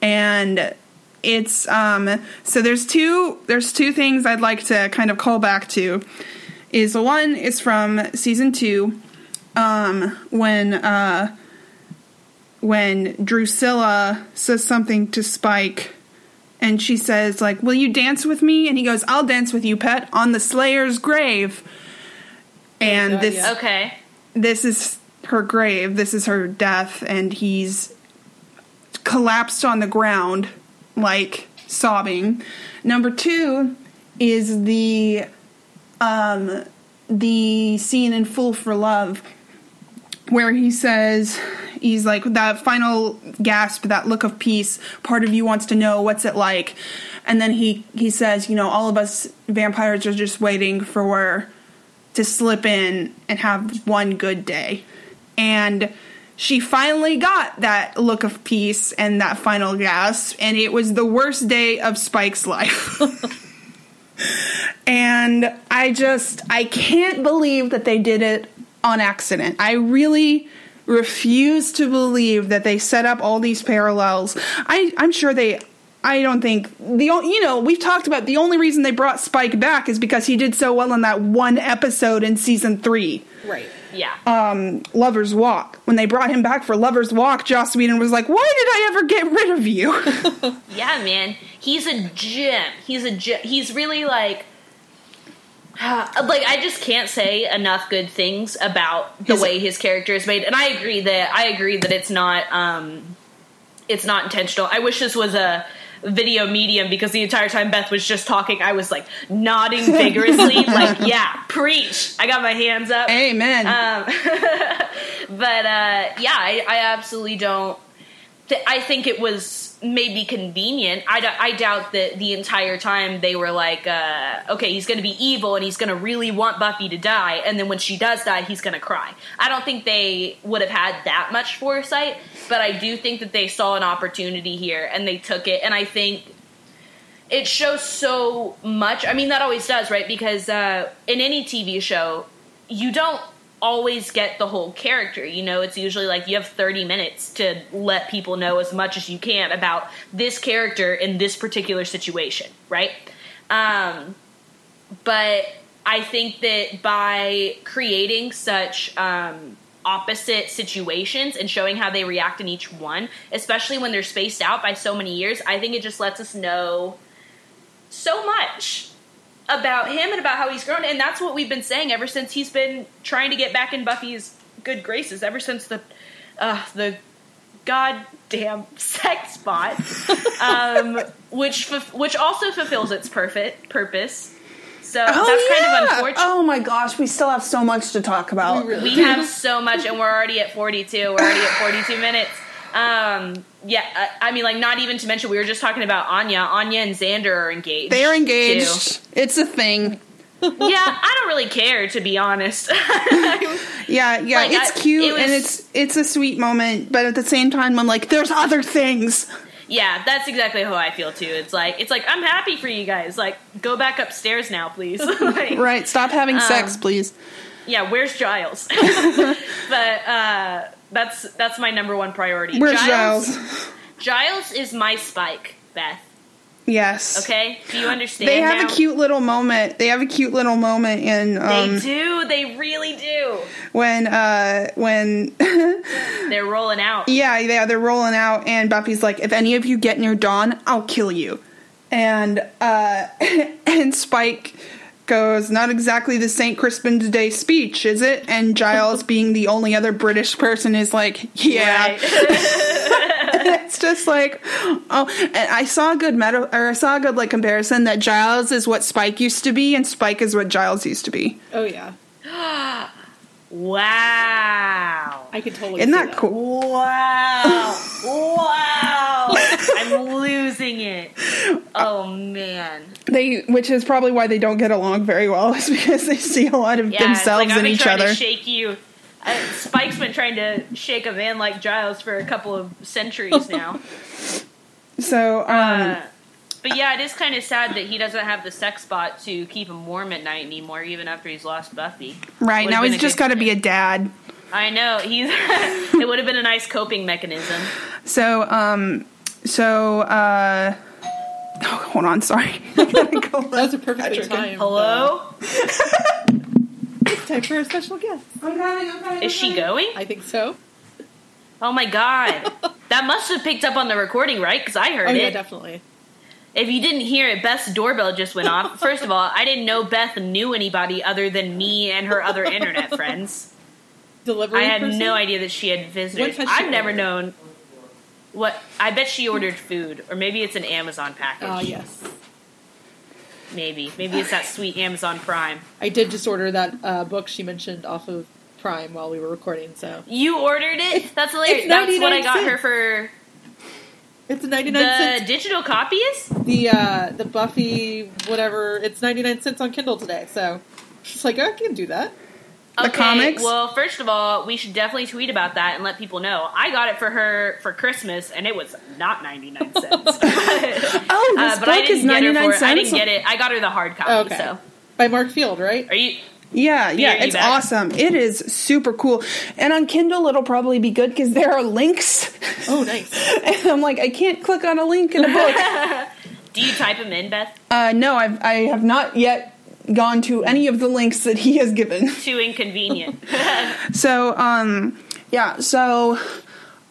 and it's um so there's two there's two things i'd like to kind of call back to is one is from season two um when uh when drusilla says something to spike and she says like will you dance with me and he goes i'll dance with you pet on the slayer's grave and God, this yeah. Okay. this is her grave this is her death and he's collapsed on the ground, like sobbing. Number two is the um, the scene in Fool for Love where he says he's like that final gasp that look of peace part of you wants to know what's it like. And then he he says you know all of us vampires are just waiting for to slip in and have one good day. And she finally got that look of peace and that final gasp and it was the worst day of spike's life (laughs) and i just i can't believe that they did it on accident. I really refuse to believe that they set up all these parallels. I, I'm sure they. I don't think the you know we've talked about the only reason they brought Spike back is because he did so well in that one episode in season three, Right. Yeah. um, Lovers Walk. When they brought him back for Lovers Walk, Joss Whedon was like, "Why did I ever get rid of you?" (laughs) Yeah, man. He's a gem. He's a gem. He's really like (sighs) like I just can't say enough good things about the His- way his character is made. And I agree that I agree that it's not um it's not intentional. I wish this was a video medium because the entire time Beth was just talking, I was like nodding (laughs) vigorously, like, yeah, preach. I got my hands up. Amen. Um, (laughs) but uh, yeah, I, I absolutely don't. Th- I think it was maybe convenient. I, d- I doubt that the entire time they were like, uh, okay, he's going to be evil and he's going to really want Buffy to die, and then when she does die, he's going to cry. I don't think they would have had that much foresight, but I do think that they saw an opportunity here and they took it, and I think it shows so much. I mean, that always does, right? Because uh, in any TV show, you don't always get the whole character. You know, it's usually like you have 30 minutes to let people know as much as you can about this character in this particular situation, right? Um, but I think that by creating such um, opposite situations and showing how they react in each one, especially when they're spaced out by so many years, I think it just lets us know so much about him and about how he's grown. And that's what we've been saying ever since he's been trying to get back in Buffy's good graces, ever since the uh, the goddamn (laughs) sex spot, um, (laughs) which which also fulfills its perfect purpose. So that's kind of unfortunate. Oh my gosh, we still have so much to talk about. We really We have so much, and we're already at 42. We're already at 42 minutes. Um, yeah, I, I mean, like, not even to mention, we were just talking about Anya. Anya and Xander are engaged. They're too. engaged. It's a thing. (laughs) Yeah, I don't really care, to be honest. (laughs) Yeah, yeah, Like, it's I- cute it was- and it's it's a sweet moment, but at the same time, I'm like, there's other things. yeah, that's exactly how I feel too. It's like, it's like, I'm happy for you guys. Like, go back upstairs now, please. (laughs) Like, Right? Stop having sex, Um, please. Yeah, where's Giles? but uh, that's that's my number one priority. Where's Giles? Giles is my Spike, Beth. Yes. Okay, do you understand? They have now? a cute little moment. They have a cute little moment in They um, do. They really do. when uh when (laughs) They're rolling out. yeah yeah, they're rolling out and Buffy's like, if any of you get near Dawn, I'll kill you, and uh (laughs) and Spike goes, not exactly the Saint Crispin's Day speech, is it? And Giles, (laughs) being the only other British person, is like, yeah. Right. (laughs) (laughs) it's just like oh and i saw a good meta or i saw a good like comparison that giles is what spike used to be and spike is what giles used to be Oh yeah, (gasps) (gasps) (gasps) wow. I could totally. isn't see that cool Wow. wow. (laughs) I'm losing it. Oh man. they which is probably why they don't get along very well (laughs) is because they see a lot of Yeah, it's themselves like I've in been each trying other To shake you. Uh, Spike's been trying to shake a man like Giles for a couple of centuries now. (laughs) so um Uh, but yeah, it is kind of sad that he doesn't have the sex spot to keep him warm at night anymore, even after he's lost Buffy. right Would've now he's just got to be a dad I know he's. (laughs) it would have been a nice coping mechanism. so um so uh oh, hold on sorry I (laughs) go That was a perfect Patrick. time. Hello, It's time for a special guest. I'm coming, I'm coming, is she going? I think so. Oh my god, (laughs) that must have picked up on the recording, right? Because I heard Oh it. yeah, definitely. If you didn't hear it, Beth's doorbell just went off. (laughs) First of all, I didn't know Beth knew anybody other than me and her other internet friends. Delivery. I had person? no idea that she had visitors. She I've never known. What? I bet she ordered food, or maybe it's an Amazon package. Oh yes, Maybe, maybe it's that sweet Amazon Prime. I did just order that uh, book she mentioned off of Prime while we were recording. So You ordered it? That's hilarious. That's what I 99 got her for it's ninety nine the cents. digital copies. The uh, the Buffy whatever. It's ninety nine cents on Kindle today. So she's like, I can do that. The comics? Well, first of all, we should definitely tweet about that and let people know. I got it for her for Christmas, and it was not ninety nine cents. (laughs) (laughs) Oh, this Uh, but I book is didn't get her 99 for. I didn't get it. I got her the hard copy. Okay. So, By Mark Field, right? are you? Yeah, yeah, it's back? awesome. It is super cool. And on Kindle, it'll probably be good because there are links. Oh, nice. (laughs) and I'm like, I can't click on a link in a book. (laughs) Do you type them in, Beth? uh, no, I've, I have not yet gone to any of the links that he has given. Too inconvenient. (laughs) So, um, yeah, so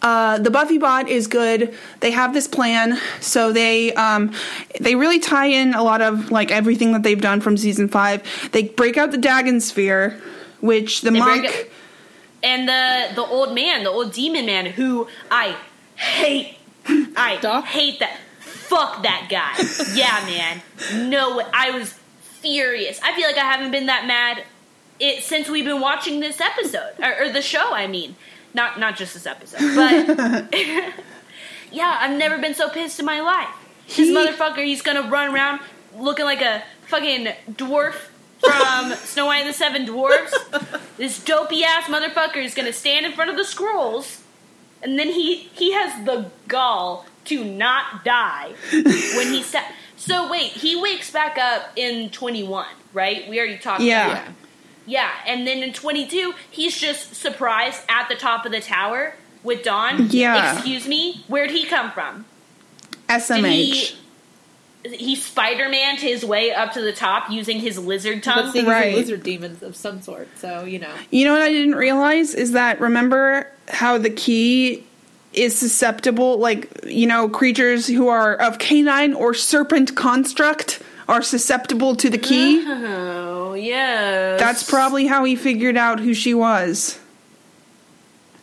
uh, the Buffy bot is good. They have this plan, so they um, they really tie in a lot of like everything that they've done from season five. They break out the Dagon Sphere, which the They monk. and the the old man, the old demon man, who I hate. I Doc? hate that. Fuck that guy. (laughs) yeah, man. No. I was furious. I feel like I haven't been that mad it since we've been watching this episode or, or the show. I mean, not not just this episode, but (laughs) yeah, I've never been so pissed in my life. This He- motherfucker, he's gonna run around looking like a fucking dwarf from (laughs) Snow White and the Seven Dwarfs. This dopey ass motherfucker is gonna stand in front of the scrolls, and then he he has the gall to not die when he (laughs) sa- So wait, he wakes back up in twenty one, right? We already talked. Yeah. About that. Yeah, and then in 22, he's just surprised at the top of the tower with Dawn. Yeah. Excuse me, where'd he come from? SMH. He Spider Maned his way up to the top using his lizard tongue. things Right. are lizard demons of some sort. So you know. You know what I didn't realize is that remember how the key is susceptible, like, you know, creatures who are of canine or serpent construct are susceptible to the key? Oh, yes. That's probably how he figured out who she was.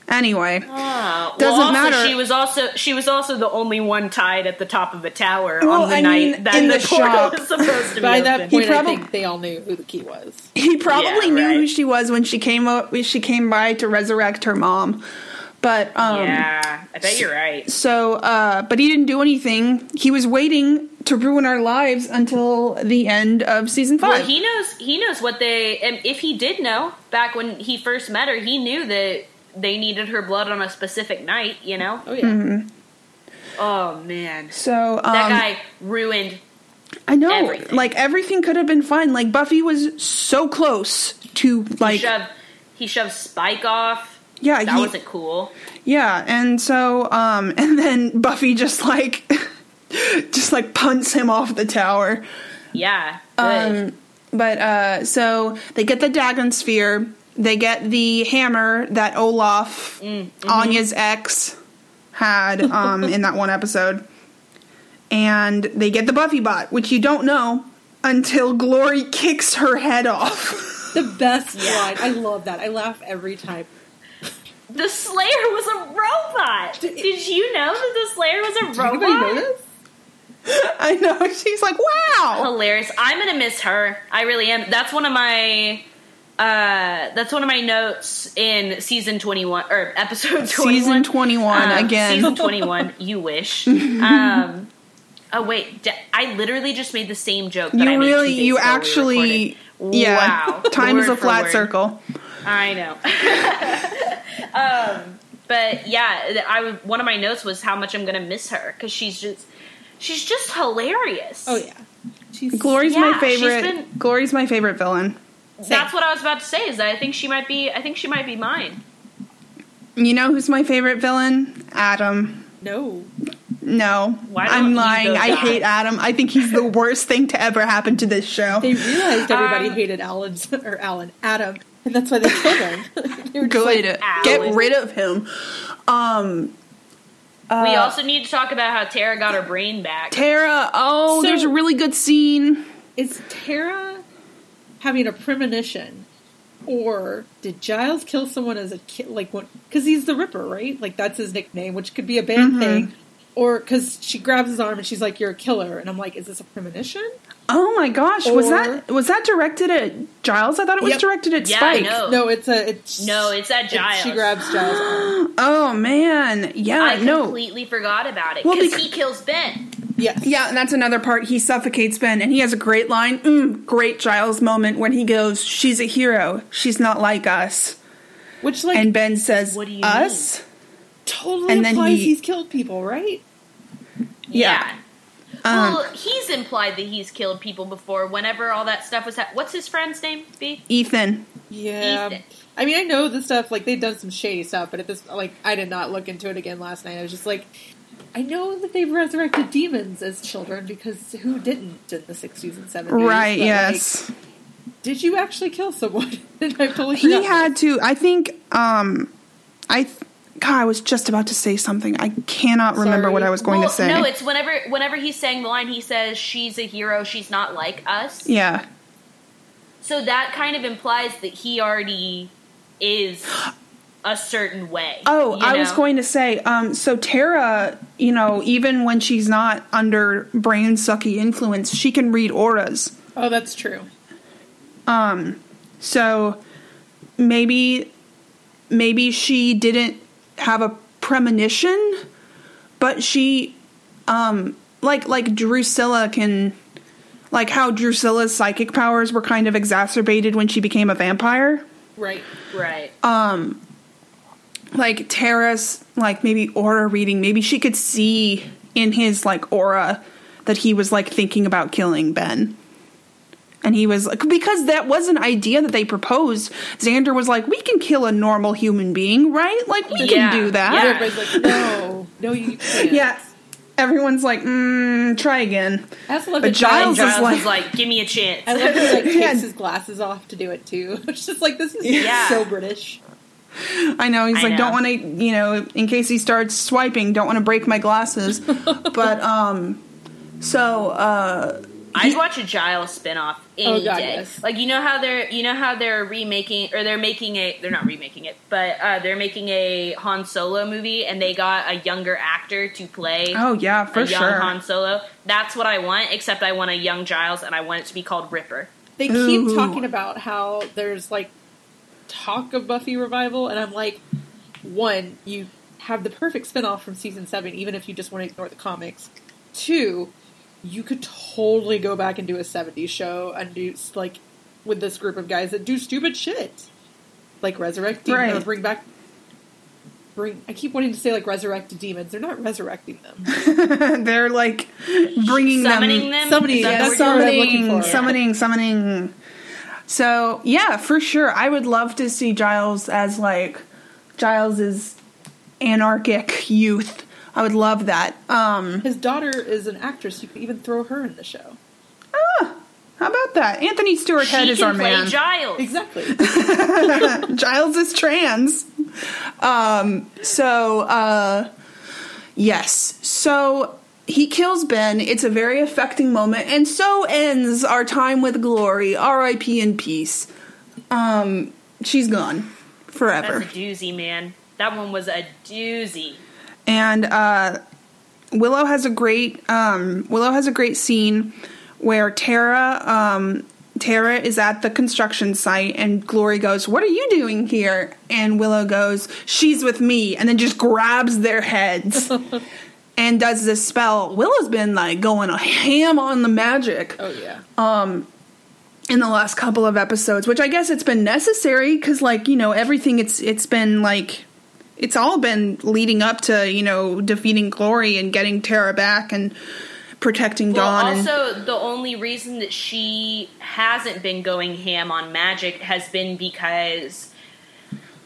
Anyway, Ah, Doesn't well, also, matter. She was also she was also the only one tied at the top of a tower Well, on the I night mean, that in the, the (laughs) portal shop. was supposed to By be that open. point, He prob- I think they all knew who the key was. he probably Yeah, knew who she was when she came up when she came by to resurrect her mom. But um yeah, I bet you're right. so uh but he didn't do anything. He was waiting to ruin our lives until the end of season 5. Well, he knows he knows what they. And if he did know back when he first met her, he knew that they needed her blood on a specific night. You know. Oh yeah. Mm-hmm. Oh man, so um that guy ruined. I know everything. like everything could have been fine. Like Buffy was so close to like he shoved he shoved Spike off. Yeah, That he, wasn't cool. Yeah, and so um (laughs) and then Buffy just like (laughs) just like punts him off the tower. Yeah. Good. Um but uh so they get the Dagon sphere, they get the hammer that Olaf, Mm, mm-hmm. Anya's ex, had um in that one episode. And they get the Buffy bot, which you don't know until Glory kicks her head off. (laughs) The best Yeah. line. I love that. I laugh every time. The Slayer was a robot. Did you know that the Slayer was a Did robot? anybody know this? I know. She's like, "Wow." hilarious. I'm gonna miss her. I really am. That's one of my. Uh, that's one of my notes in season 21 or episode 21. Season 21 Um, again. Season (laughs) 21. you wish. (laughs) Um, oh wait, d- I literally just made the same joke. That You I made really, you actually, yeah. Wow. (laughs) Time is a flat word. circle. I know. (laughs) um, but yeah, I w- one of my notes was how much I'm gonna miss her because she's just she's just hilarious. Oh yeah. She's Glory's Yeah, my favorite. been- Glory's my favorite villain. That's what I was about to say. Is that I think she might be. I think she might be mine. You know who's my favorite villain? Adam. no. No, Why don't I'm lying. I hate Adam. I think he's the worst thing to ever happen to this show. They realized everybody Um, hated Alan or Alan Adam, and (laughs) that's why they killed him. (laughs) They were just Good. like, Get rid of him. Um, we uh, also need to talk about how Tara got her brain back. Tara. Oh, So- there's a really good scene. Is Tara having a premonition, Or did Giles kill someone as a kid? Like, because he's the Ripper, right? Like, that's his nickname, which could be a bad Mm-hmm. thing. Or because she grabs his arm and she's like, "You're a killer," and I'm like, "Is this a premonition?" Oh my gosh, was that was that directed at Giles? I thought it was Yep. directed at Yeah, Spike. no. No, it's a it's No, it's at it- Giles. she grabs Giles' arm. (gasps) Oh man, yeah, I no, completely forgot about it Well, because bec- he kills Ben. Yes. yeah, and that's another part. He suffocates Ben, and he has a great line, mm, great Giles moment when he goes, "She's a hero. She's not like us." Which like And Ben says, What do you "Us." Totally and then implies he- he's killed people, right? Yeah. Um, well, he's implied that he's killed people before. Whenever all that stuff was, hap- what's his friend's name? B. Ethan. Yeah. Ethan. I mean, I know the stuff like they've done some shady stuff, but at this like I did not look into it again last night. I was just like, I know that they've resurrected demons as children because who didn't in the sixties and seventies? Right? Yes. did you actually kill someone? (laughs) and I totally he had to. I think. Um, I. th- God, I was just about to say something. I cannot remember Sorry. what I was going well, to say. no, it's whenever whenever he's saying the line, he says, "She's a hero. She's not like us." yeah. So that kind of implies that he already is a certain way. Oh, you I was going to say, um, so Tara, you know, even when she's not under brain sucky influence, she can read auras. Oh, that's true. Um, so maybe, maybe she didn't have a premonition, but she, um, like like Drusilla can, like how Drusilla's psychic powers were kind of exacerbated when she became a vampire. Right. right. um like Tara's like maybe aura reading maybe she could see in his like aura that he was like thinking about killing Ben and he was like because that was an idea that they proposed Xander was like we can kill a normal human being right like we Yeah, can do that yeah. Everybody's like, no, no, you (laughs) can't. yeah everyone's like mm, try again I also love But that Giles Giles is like- is like, (laughs) "Give me a chance." I love that he like (laughs) Yeah. takes his glasses off to do it too. It's just like this is Yeah. so British. I know he's I like know. don't want to you know in case he starts swiping don't want to break my glasses but um so uh I'd watch a Giles spinoff any Oh, God, day. yes. Like you know how they're you know how they're remaking or they're making a they're not remaking it, but uh, they're making a Han Solo movie and they got a younger actor to play oh yeah for a young sure Han Solo. That's what I want, except I want a young Giles and I want it to be called Ripper. They Ooh. keep talking about how there's like talk of Buffy revival, and I'm like, one, you have the perfect spinoff from season seven, even if you just want to ignore the comics. Two, you could totally go back and do a 70s show and do like with this group of guys that do stupid shit, like resurrect demons or bring back. Bring. I keep wanting to say like resurrected demons. They're not resurrecting them. (laughs) they're like bringing Summoning them, them. Somebody- that yeah, that's word the you're word I'm summoning, looking for. summoning, summoning. So yeah, for sure, I would love to see Giles as like Giles's anarchic youth. I would love that. Um, His daughter is an actress. You could even throw her in the show. ah, how about that? Anthony Stewart Head is can our play man. Giles. Exactly. (laughs) Giles is trans. Um, so, uh, yes. So he kills Ben. It's a very affecting moment. And so ends our time with Glory. R.I.P. in peace. Um, she's gone forever. That's a doozy, man. That one was a doozy. And uh, Willow has a great um, Willow has a great scene where Tara um, Tara is at the construction site and Glory goes, "What are you doing here?" And Willow goes, "She's with me," and then just grabs their heads. (laughs) And does this spell. Willow's been like going a ham on the magic oh yeah. um in the last couple of episodes which i guess it's been necessary because like you know everything it's it's been like it's all been leading up to you know defeating glory and getting tara back and protecting Well, dawn and also the only reason that she hasn't been going ham on magic has been because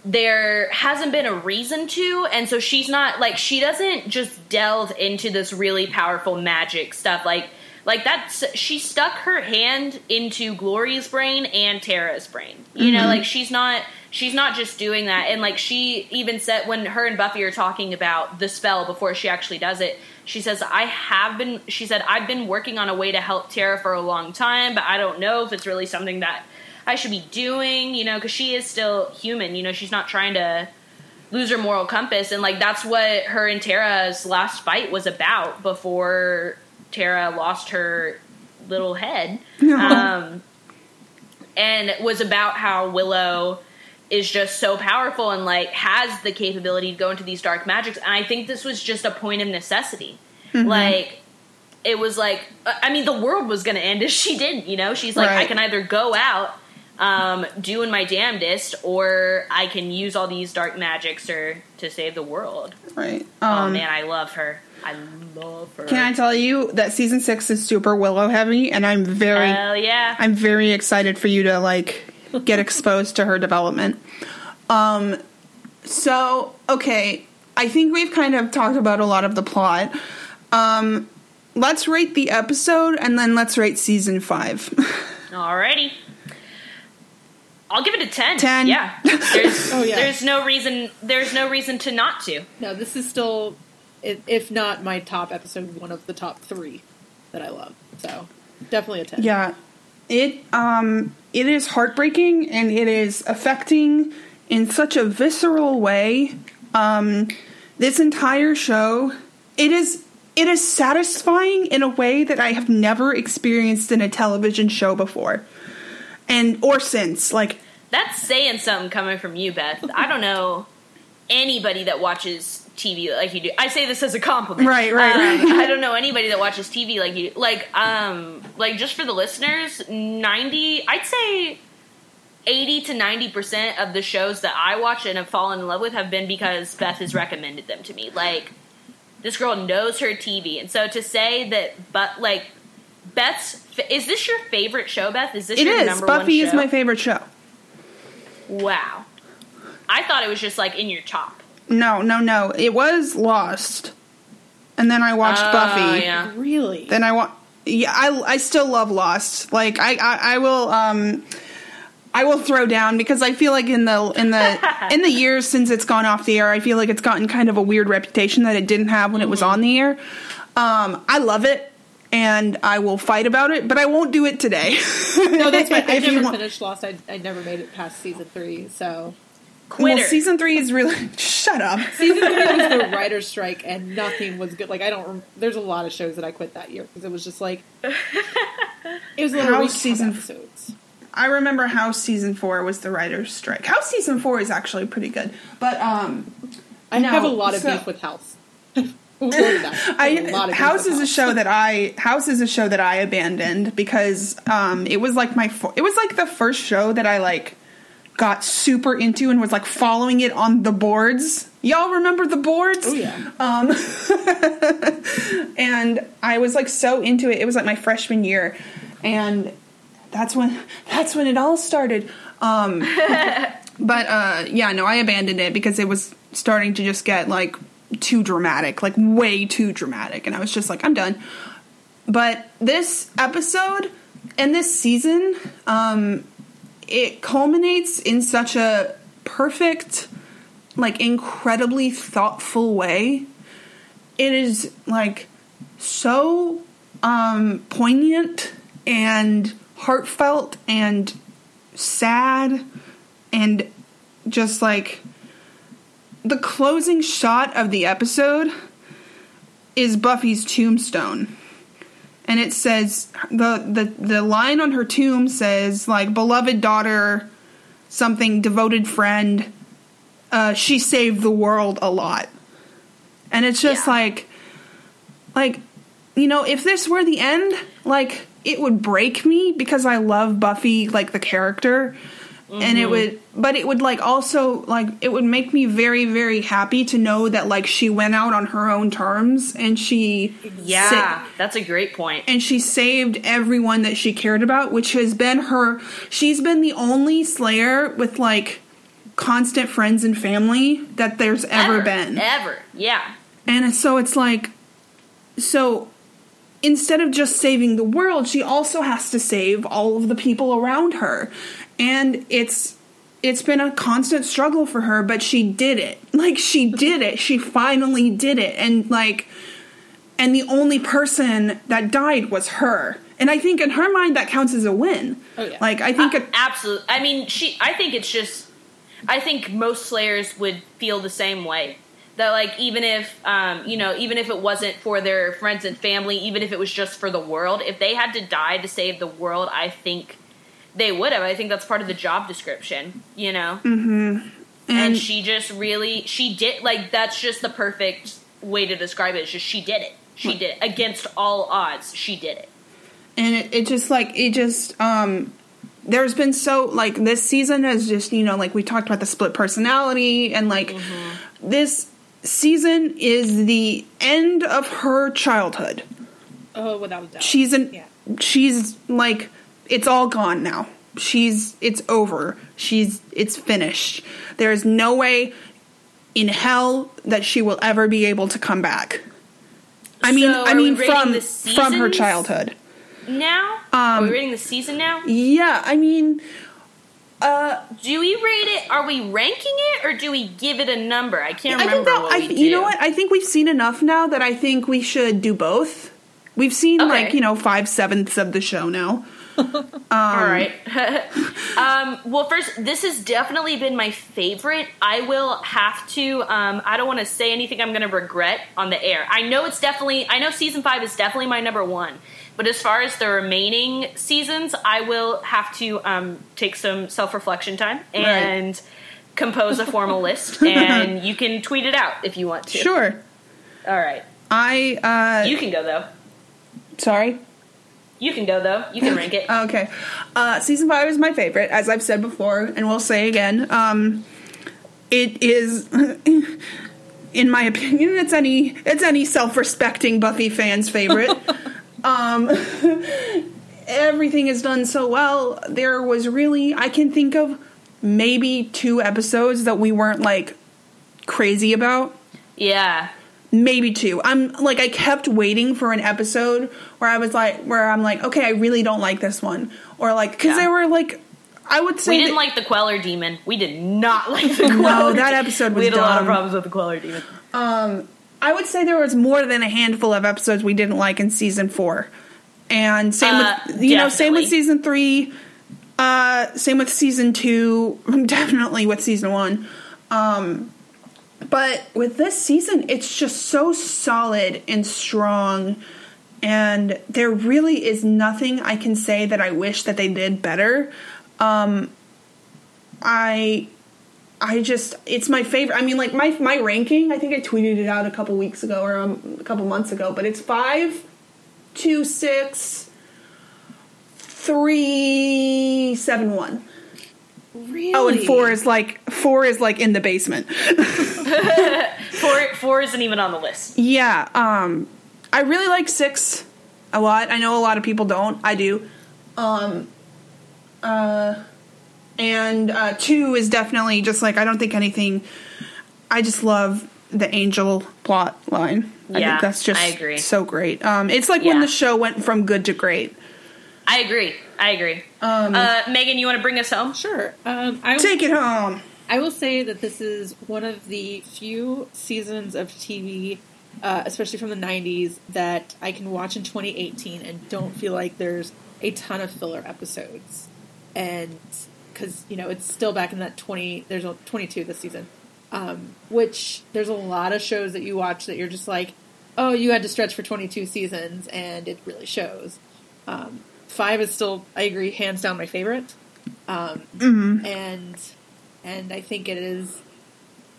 there hasn't been a reason to, and so she's not like she doesn't just delve into this really powerful magic stuff like like that's she stuck her hand into Glory's brain and Tara's brain. You know, mm-hmm. like she's not she's not just doing that and like she even said when her and Buffy are talking about the spell before she actually does it, she says I have been she said I've been working on a way to help Tara for a long time, but I don't know if it's really something that I should be doing, you know, because she is still human. You know, she's not trying to lose her moral compass, and like that's what her and Tara's last fight was about before Tara lost her little head. Um, and it was about how Willow is just so powerful and like has the capability to go into these dark magics. And I think this was just a point of necessity. Like it was like I mean the world was going to end if she didn't, you know? She's like I can either go out um, doing my damnedest or I can use all these dark magics or to save the world. Right. oh Um, man, I love her. I love her. Can I tell you that season six is super Willow heavy, and I'm very, Hell yeah. I'm very excited for you to like get exposed to her development. Um, so okay, I think we've kind of talked about a lot of the plot. Um, let's rate the episode, and then let's rate season five. (laughs) Alrighty. I'll give it a ten. 10. Yeah. (laughs) There's, Oh, yeah. there's no reason. There's no reason to not to. No, this is still, if not my top episode, one of the top three that I love. So definitely a ten. Yeah. It um it is heartbreaking and it is affecting in such a visceral way. Um this entire show it is it is satisfying in a way that I have never experienced in a television show before. And or since like That's saying something coming from you, Beth. I don't know anybody that watches TV like you do. I say this as a compliment. Right, right, Um, right. I don't know anybody that watches TV like you. do. Like, um, like just for the listeners, ninety, I'd say. 80 to 90% of the shows that I watch and have fallen in love with have been because Beth has recommended them to me. Like, this girl knows her TV. And so to say that, but like, Beth's, is this your favorite show, Beth? Is this it your is number Buffy one is my favorite show. Wow. I thought it was just like in your top. No, no, no. It was Lost. And then I watched Oh, Buffy. yeah. Really? then I want yeah I I still love Lost like I, I I will um I will throw down because I feel like in the in the (laughs) in the years since it's gone off the air I feel like it's gotten kind of a weird reputation that it didn't have when it was on the air um I love it and I will fight about it but I won't do it today no, that's fine. (laughs) I If you never want- finished Lost. I, I never made it past season three. So well season 3 is really (laughs) shut up season three was the writer's strike, and nothing was good. Like I don't. There's a lot of shows that I quit that year because it was just like it was a little House season- episodes. I remember House season 4 was the writer's strike House season 4 is actually pretty good but um I No, have a lot of so- beef with House. (laughs) We'll go to that. (laughs) I have a lot I of beef House is a show that I House is a show that I abandoned because um it was like my it was like the first show that I like got super into and was like following it on the boards. Y'all remember the boards? Oh yeah. Um (laughs) and I was like so into it. It was like my freshman year and that's when that's when it all started. Um (laughs) but uh yeah, no, I abandoned it because it was starting to just get like too dramatic, like way too dramatic and I was just like I'm done. But this episode and this season um it culminates in such a perfect like incredibly thoughtful way. It is like so um poignant and heartfelt and sad and just like the closing shot of the episode is Buffy's tombstone. And it says the the the line on her tomb says like beloved daughter something devoted friend uh she saved the world a lot. And it's just Yeah. like like you know if this were the end like it would break me because i love buffy like the character and it mm-hmm. would but it would like also like it would make me very very happy to know that like she went out on her own terms and she Yeah, sa- that's a great point. and she saved everyone that she cared about which has been her she's been the only slayer with like constant friends and family that there's ever, been Ever. Yeah. and so it's like, so instead of just saving the world, she also has to save all of the people around her. And it's it's been a constant struggle for her, but she did it. Like she did it. She finally did it. And like and the only person that died was her. And I think in her mind that counts as a win. Oh, yeah. Like I think Uh, it, absolutely. I mean, she. I think it's just. I think most Slayers would feel the same way. That like even if um, you know even if it wasn't for their friends and family, even if it was just for the world, if they had to die to save the world, I think they would have. I think that's part of the job description. You know. and, and she just really she did like that's just the perfect way to describe it. It's just she did it. She did it against all odds. She did it. and it, it just like it just um there's been so like this season has just you know like we talked about the split personality and like Mm-hmm. this season is the end of her childhood Oh, without a doubt. she's an Yeah. she's like it's all gone now she's it's over she's it's finished there's no way in hell that she will ever be able to come back i mean So i mean from from her childhood Now, are we Um, rating the season now? yeah i mean uh Do we rate it? Are we ranking it, or do we give it a number? I can't I remember. think that I, you know what I think we've seen enough now that I think we should do both. We've seen Okay. like you know five sevenths of the show now. All right. (laughs) um, well, first, this has definitely been my favorite. I will have to. Um, I don't want to say anything I'm going to regret on the air. I know it's definitely. I know season five is definitely my number one. But as far as the remaining seasons, I will have to um, take some self reflection time and compose a formal (laughs) list. And you can tweet it out if you want to. Sure, All right. I uh You can go though. sorry. You can go though. You can rank it. (laughs) Okay, uh, season five is my favorite, as I've said before, and we'll say again. Um, it is. (laughs) In my opinion, it's any it's any self respecting Buffy fan's favorite. (laughs) um, everything is done so well. There was really I can think of maybe two episodes that we weren't like crazy about. Yeah. Maybe two. I'm like I kept waiting for an episode where I was like where I'm like okay I really don't like this one or like because Yeah. they were like I would say We didn't that- like the Queller Demon. We did not (laughs) like the Queller. No, that episode was We had a lot of problems with the Queller Demon. Um, I would say there was more than a handful of episodes we didn't like in season four, and same Uh, with you know same with season three. Uh, same with season two. (laughs) Definitely with season one. Um, but with this season, it's just so solid and strong, and there really is nothing I can say that I wish that they did better. Um, I I just it's my favorite. I mean, like my my ranking. I think I tweeted it out a couple weeks ago or um, a couple months ago, but it's five, two, six, three, seven, one. Really? Oh, and four is like four is like in the basement. (laughs) Four, four isn't even on the list. yeah, um, I really like six a lot. I know a lot of people don't. I do. Um, uh, and uh, two is definitely just like I don't think anything. I just love the angel plot line. I Yeah, think that's just I agree. so great. Um, it's like when the show went from good to great. I agree. I agree. Um, uh, Meghan, you want to bring us home? Sure. Um, I, Take it home. I will say that this is one of the few seasons of TV, uh, especially from the 90s, that I can watch in 2018 and don't feel like there's a ton of filler episodes. And because, you know, it's still back in that 20, there's a 22 this season, um, which there's a lot of shows that you watch that you're just like, oh, you had to stretch for 22 seasons, and it really shows. Um, five is still, I agree, hands down my favorite. Um, and and I think it is.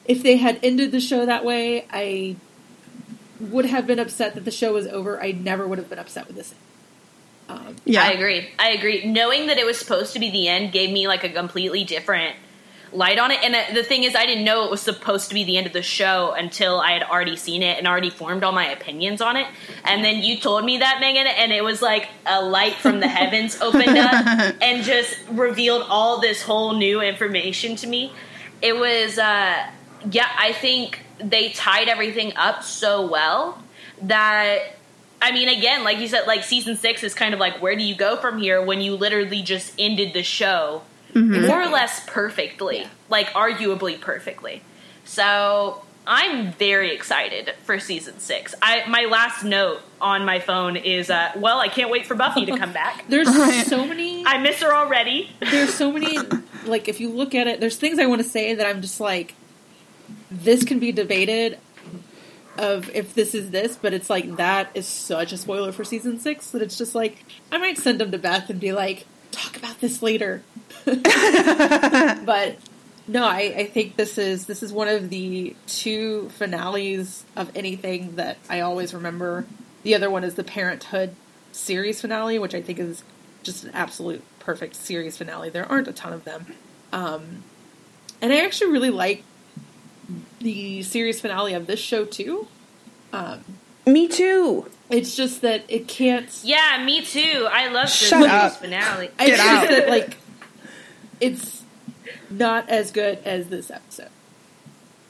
If they had ended the show that way, I would have been upset that the show was over. I never would have been upset with this. Um, Yeah, I agree. I agree. Knowing that it was supposed to be the end gave me like a completely different light on it. And the thing is, I didn't know it was supposed to be the end of the show until I had already seen it and already formed all my opinions on it. And then you told me that, Meghan, and it was like a light from the heavens (laughs) opened up and just revealed all this whole new information to me. It was, uh, yeah, I think they tied everything up so well that I mean, again, like you said, like season six is kind of like where do you go from here when you literally just ended the show more or less perfectly, like arguably perfectly. So, I'm very excited for season six. I my last note on my phone is, uh, well, I can't wait for Buffy to come back. (laughs) There's Right. so many. I miss her already. (laughs) there's so many. Like, if you look at it, there's things I want to say that I'm just like, this can be debated of if this is this, but it's like that is such a spoiler for season six that it's just like I might send them to Beth and be like, talk about this later. (laughs) but no, I, I think this is this is one of the two finales of anything that I always remember. The other one is the Parenthood series finale, which I think is just an absolute perfect series finale. There aren't a ton of them, um, and I actually really like the series finale of this show too. Um, Me too. it's just that it can't. Yeah, me too. I love this Shut series up. finale. It's Get just out. that like it's not as good as this episode.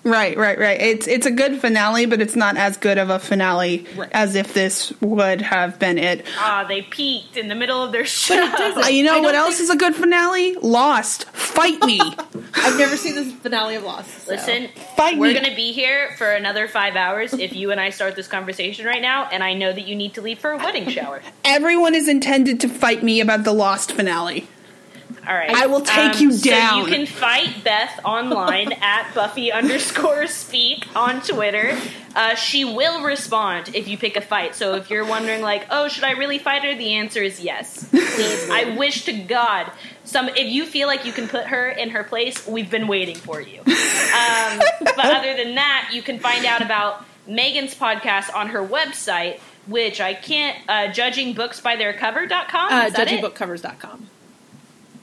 Right, right, right. It's it's a good finale, but it's not as good of a finale Right. as if this would have been it. Ah, they peaked in the middle of their show. (laughs) you know what else is a good finale? Lost. Fight me. (laughs) I've never seen this finale of Lost. so- Listen, Fight we're me. going to be here for another five hours if you and I start this conversation right now, and I know that you need to leave for a wedding shower. (laughs) Everyone is intended to fight me about the Lost finale. All right. I will take you down. So you can fight Beth online (laughs) at Buffy underscore speak on Twitter. Uh, she will respond if you pick a fight. So if you're wondering, like, oh, should I really fight her? The answer is yes. Please. (laughs) I wish to God some. If you feel like you can put her in her place, we've been waiting for you. Um, (laughs) but other than that, you can find out about Meghan's podcast on her website. Which I can't, uh, judgingbooksbytheircover.com. uh, Is it? judgingbookcovers.com.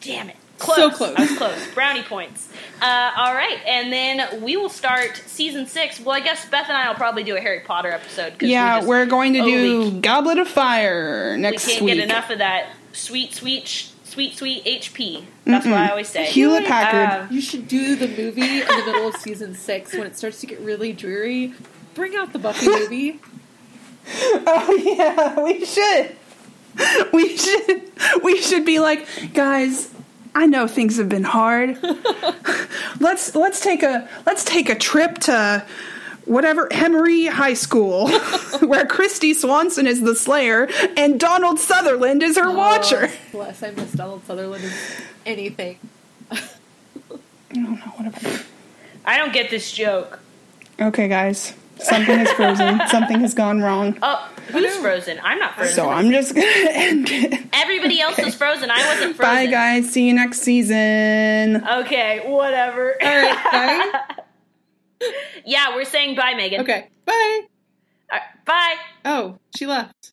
Damn it. So close. I was close. Brownie points. Uh, all right, and then we will start season six. Well, I guess Beth and I will probably do a Harry Potter episode. Yeah, we just- we're going to do Holy- Goblet of Fire next week. we can't week. get enough of that sweet, sweet, sweet, sweet HP. That's what I always say. Hewlett Packard. Um, You should do the movie in the middle of season six when it starts to get really dreary. Bring out the Buffy (laughs) movie. Oh yeah, we should. We should. We should be like, guys. I know things have been hard. (laughs) let's let's take a let's take a trip to whatever Hemery High School, (laughs) where Kristy Swanson is the Slayer and Donald Sutherland is her oh, watcher. Oh, bless, I miss Donald Sutherland in anything. (laughs) I don't know what about. I don't get this joke. Okay, guys, something is frozen. (laughs) something has gone wrong. Oh, who's frozen? I'm not frozen. So I'm just gonna end it. Everybody else is frozen. I wasn't frozen. Bye, guys. See you next season. Okay, whatever. All right, bye. (laughs) yeah, we're saying bye, Meghan. Okay, bye. All right, bye. Oh, she left.